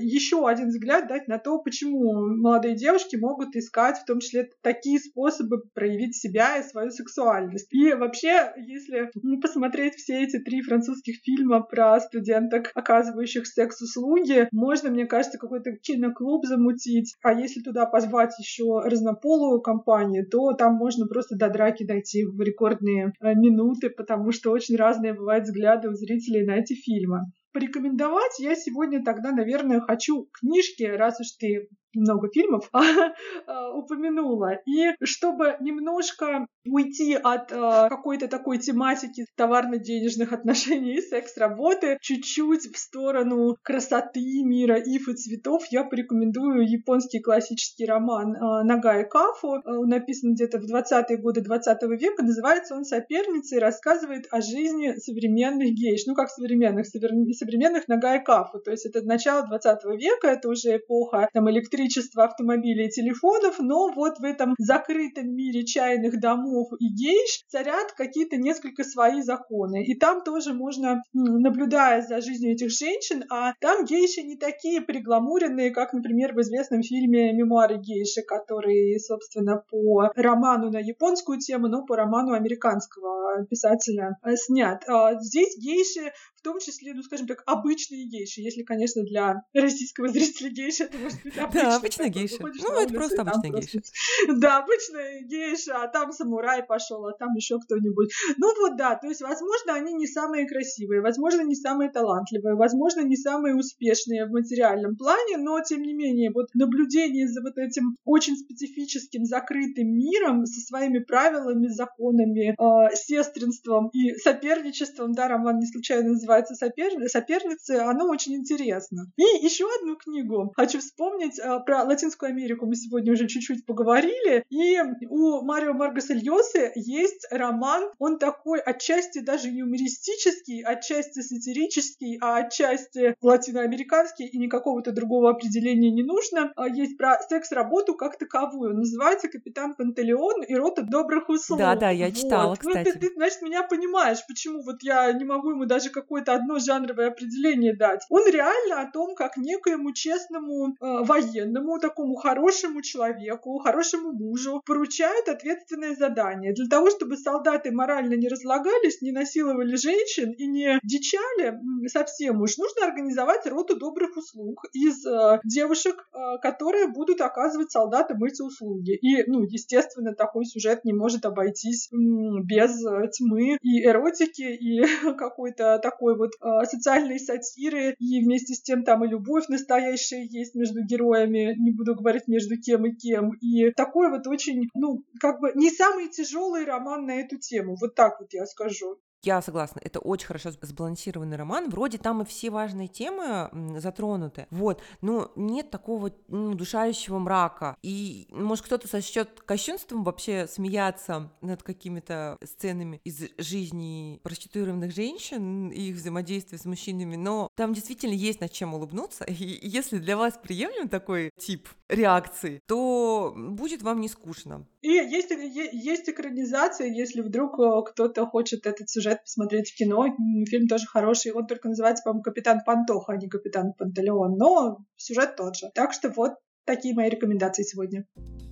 еще один взгляд дать на то, почему молодые девушки могут искать в том числе такие способы проявить себя и свою сексуальность. Вообще, если посмотреть все эти три французских фильма про студенток, оказывающих секс-услуги, можно, мне кажется, какой-то киноклуб замутить. А если туда позвать еще разнополую компанию, то там можно просто до драки дойти в рекордные э, минуты, потому что очень разные бывают взгляды у зрителей на эти фильмы порекомендовать я сегодня тогда, наверное, хочу книжки, раз уж ты много фильмов а, упомянула. И чтобы немножко уйти от э, какой-то такой тематики товарно-денежных отношений и секс-работы, чуть-чуть в сторону красоты мира, иф и цветов, я порекомендую японский классический роман э, Нагая Кафу. Э, написан где-то в 20-е годы 20 века. Называется он «Соперница» и рассказывает о жизни современных гейш. Ну, как современных? Современных Нагая Кафу. То есть это начало 20 века, это уже эпоха там, электричества электричества, автомобилей и телефонов, но вот в этом закрытом мире чайных домов и гейш царят какие-то несколько свои законы. И там тоже можно, наблюдая за жизнью этих женщин, а там гейши не такие пригламуренные, как, например, в известном фильме «Мемуары гейши», который, собственно, по роману на японскую тему, но по роману американского писателя э, снят. А здесь гейши в том числе, ну, скажем так, обычные гейши, если, конечно, для российского зрителя гейша это может быть обычная. Да, обычная гейша. Ну, это просто обычная гейша. Да, обычная гейша, а там самурай пошел, а там еще кто-нибудь. Ну вот да, то есть, возможно, они не самые красивые, возможно, не самые талантливые, возможно, не самые успешные в материальном плане, но, тем не менее, вот наблюдение за вот этим очень специфическим закрытым миром со своими правилами, законами, э, сестринством и соперничеством, да, роман не случайно называется «Сопер... «Соперницы», оно очень интересно. И еще одну книгу хочу вспомнить э, про Латинскую Америку, мы сегодня уже чуть-чуть поговорили, и у Марио Маргоса Льосы есть роман, он такой отчасти даже юмористический, отчасти сатирический, а отчасти латиноамериканский, и никакого-то другого определения не нужно. А есть про секс-работу как таковую. Называется «Капитан Пантелеон и рота добрых услуг». Да, да, я читала, вот. кстати. Ну, ты, ты, значит, меня понимаешь, почему вот я не могу ему даже какое-то одно жанровое определение дать. Он реально о том, как некоему честному э, военному, такому хорошему человеку, хорошему мужу поручают ответственное задание для того, чтобы солдаты морально не разлагались, не насиловали женщин и не дичали совсем уж, нужно организовать роту добрых услуг из э, девушек, э, которые будут оказывать солдатам эти услуги. И, ну, естественно, такой сюжет не может обойтись без э, тьмы и эротики, и какой-то такой вот э, социальной сатиры, и вместе с тем там и любовь настоящая есть между героями, не буду говорить между кем и кем, и такой вот очень, ну, как бы не самый тяжелый роман на эту тему, вот так вот я скажу. Я согласна, это очень хорошо сбалансированный роман. Вроде там и все важные темы затронуты. Вот, но нет такого ну, душающего мрака. И, может, кто-то сочтет кощунством вообще смеяться над какими-то сценами из жизни проституированных женщин и их взаимодействия с мужчинами, но там действительно есть над чем улыбнуться. И если для вас приемлем такой тип реакции, то будет вам не скучно. И есть, есть экранизация, если вдруг э, кто-то хочет этот сюжет посмотреть в кино. Фильм тоже хороший. Он только называется, по-моему, «Капитан Пантоха», а не «Капитан Пантелеон». Но сюжет тот же. Так что вот такие мои рекомендации сегодня.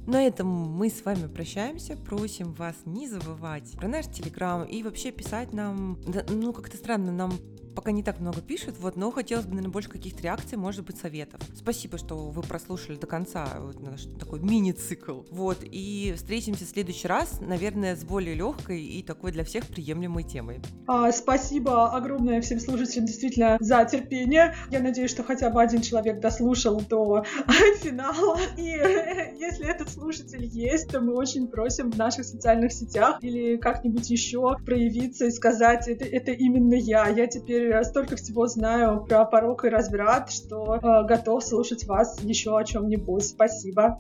На этом мы с вами прощаемся. Просим вас не забывать про наш телеграм и вообще писать нам, ну как-то странно, нам пока не так много пишут, вот, но хотелось бы, наверное, больше каких-то реакций, может быть, советов. Спасибо, что вы прослушали до конца вот наш такой мини-цикл. Вот, и встретимся в следующий раз, наверное, с более легкой и такой для всех приемлемой темой. А, спасибо огромное всем слушателям действительно за терпение. Я надеюсь, что хотя бы один человек дослушал до финала. И если этот слушатель есть, то мы очень просим в наших социальных сетях или как-нибудь еще проявиться и сказать, это, это именно я. Я теперь столько всего знаю про порог и разврат, что э, готов слушать вас еще о чем-нибудь. Спасибо.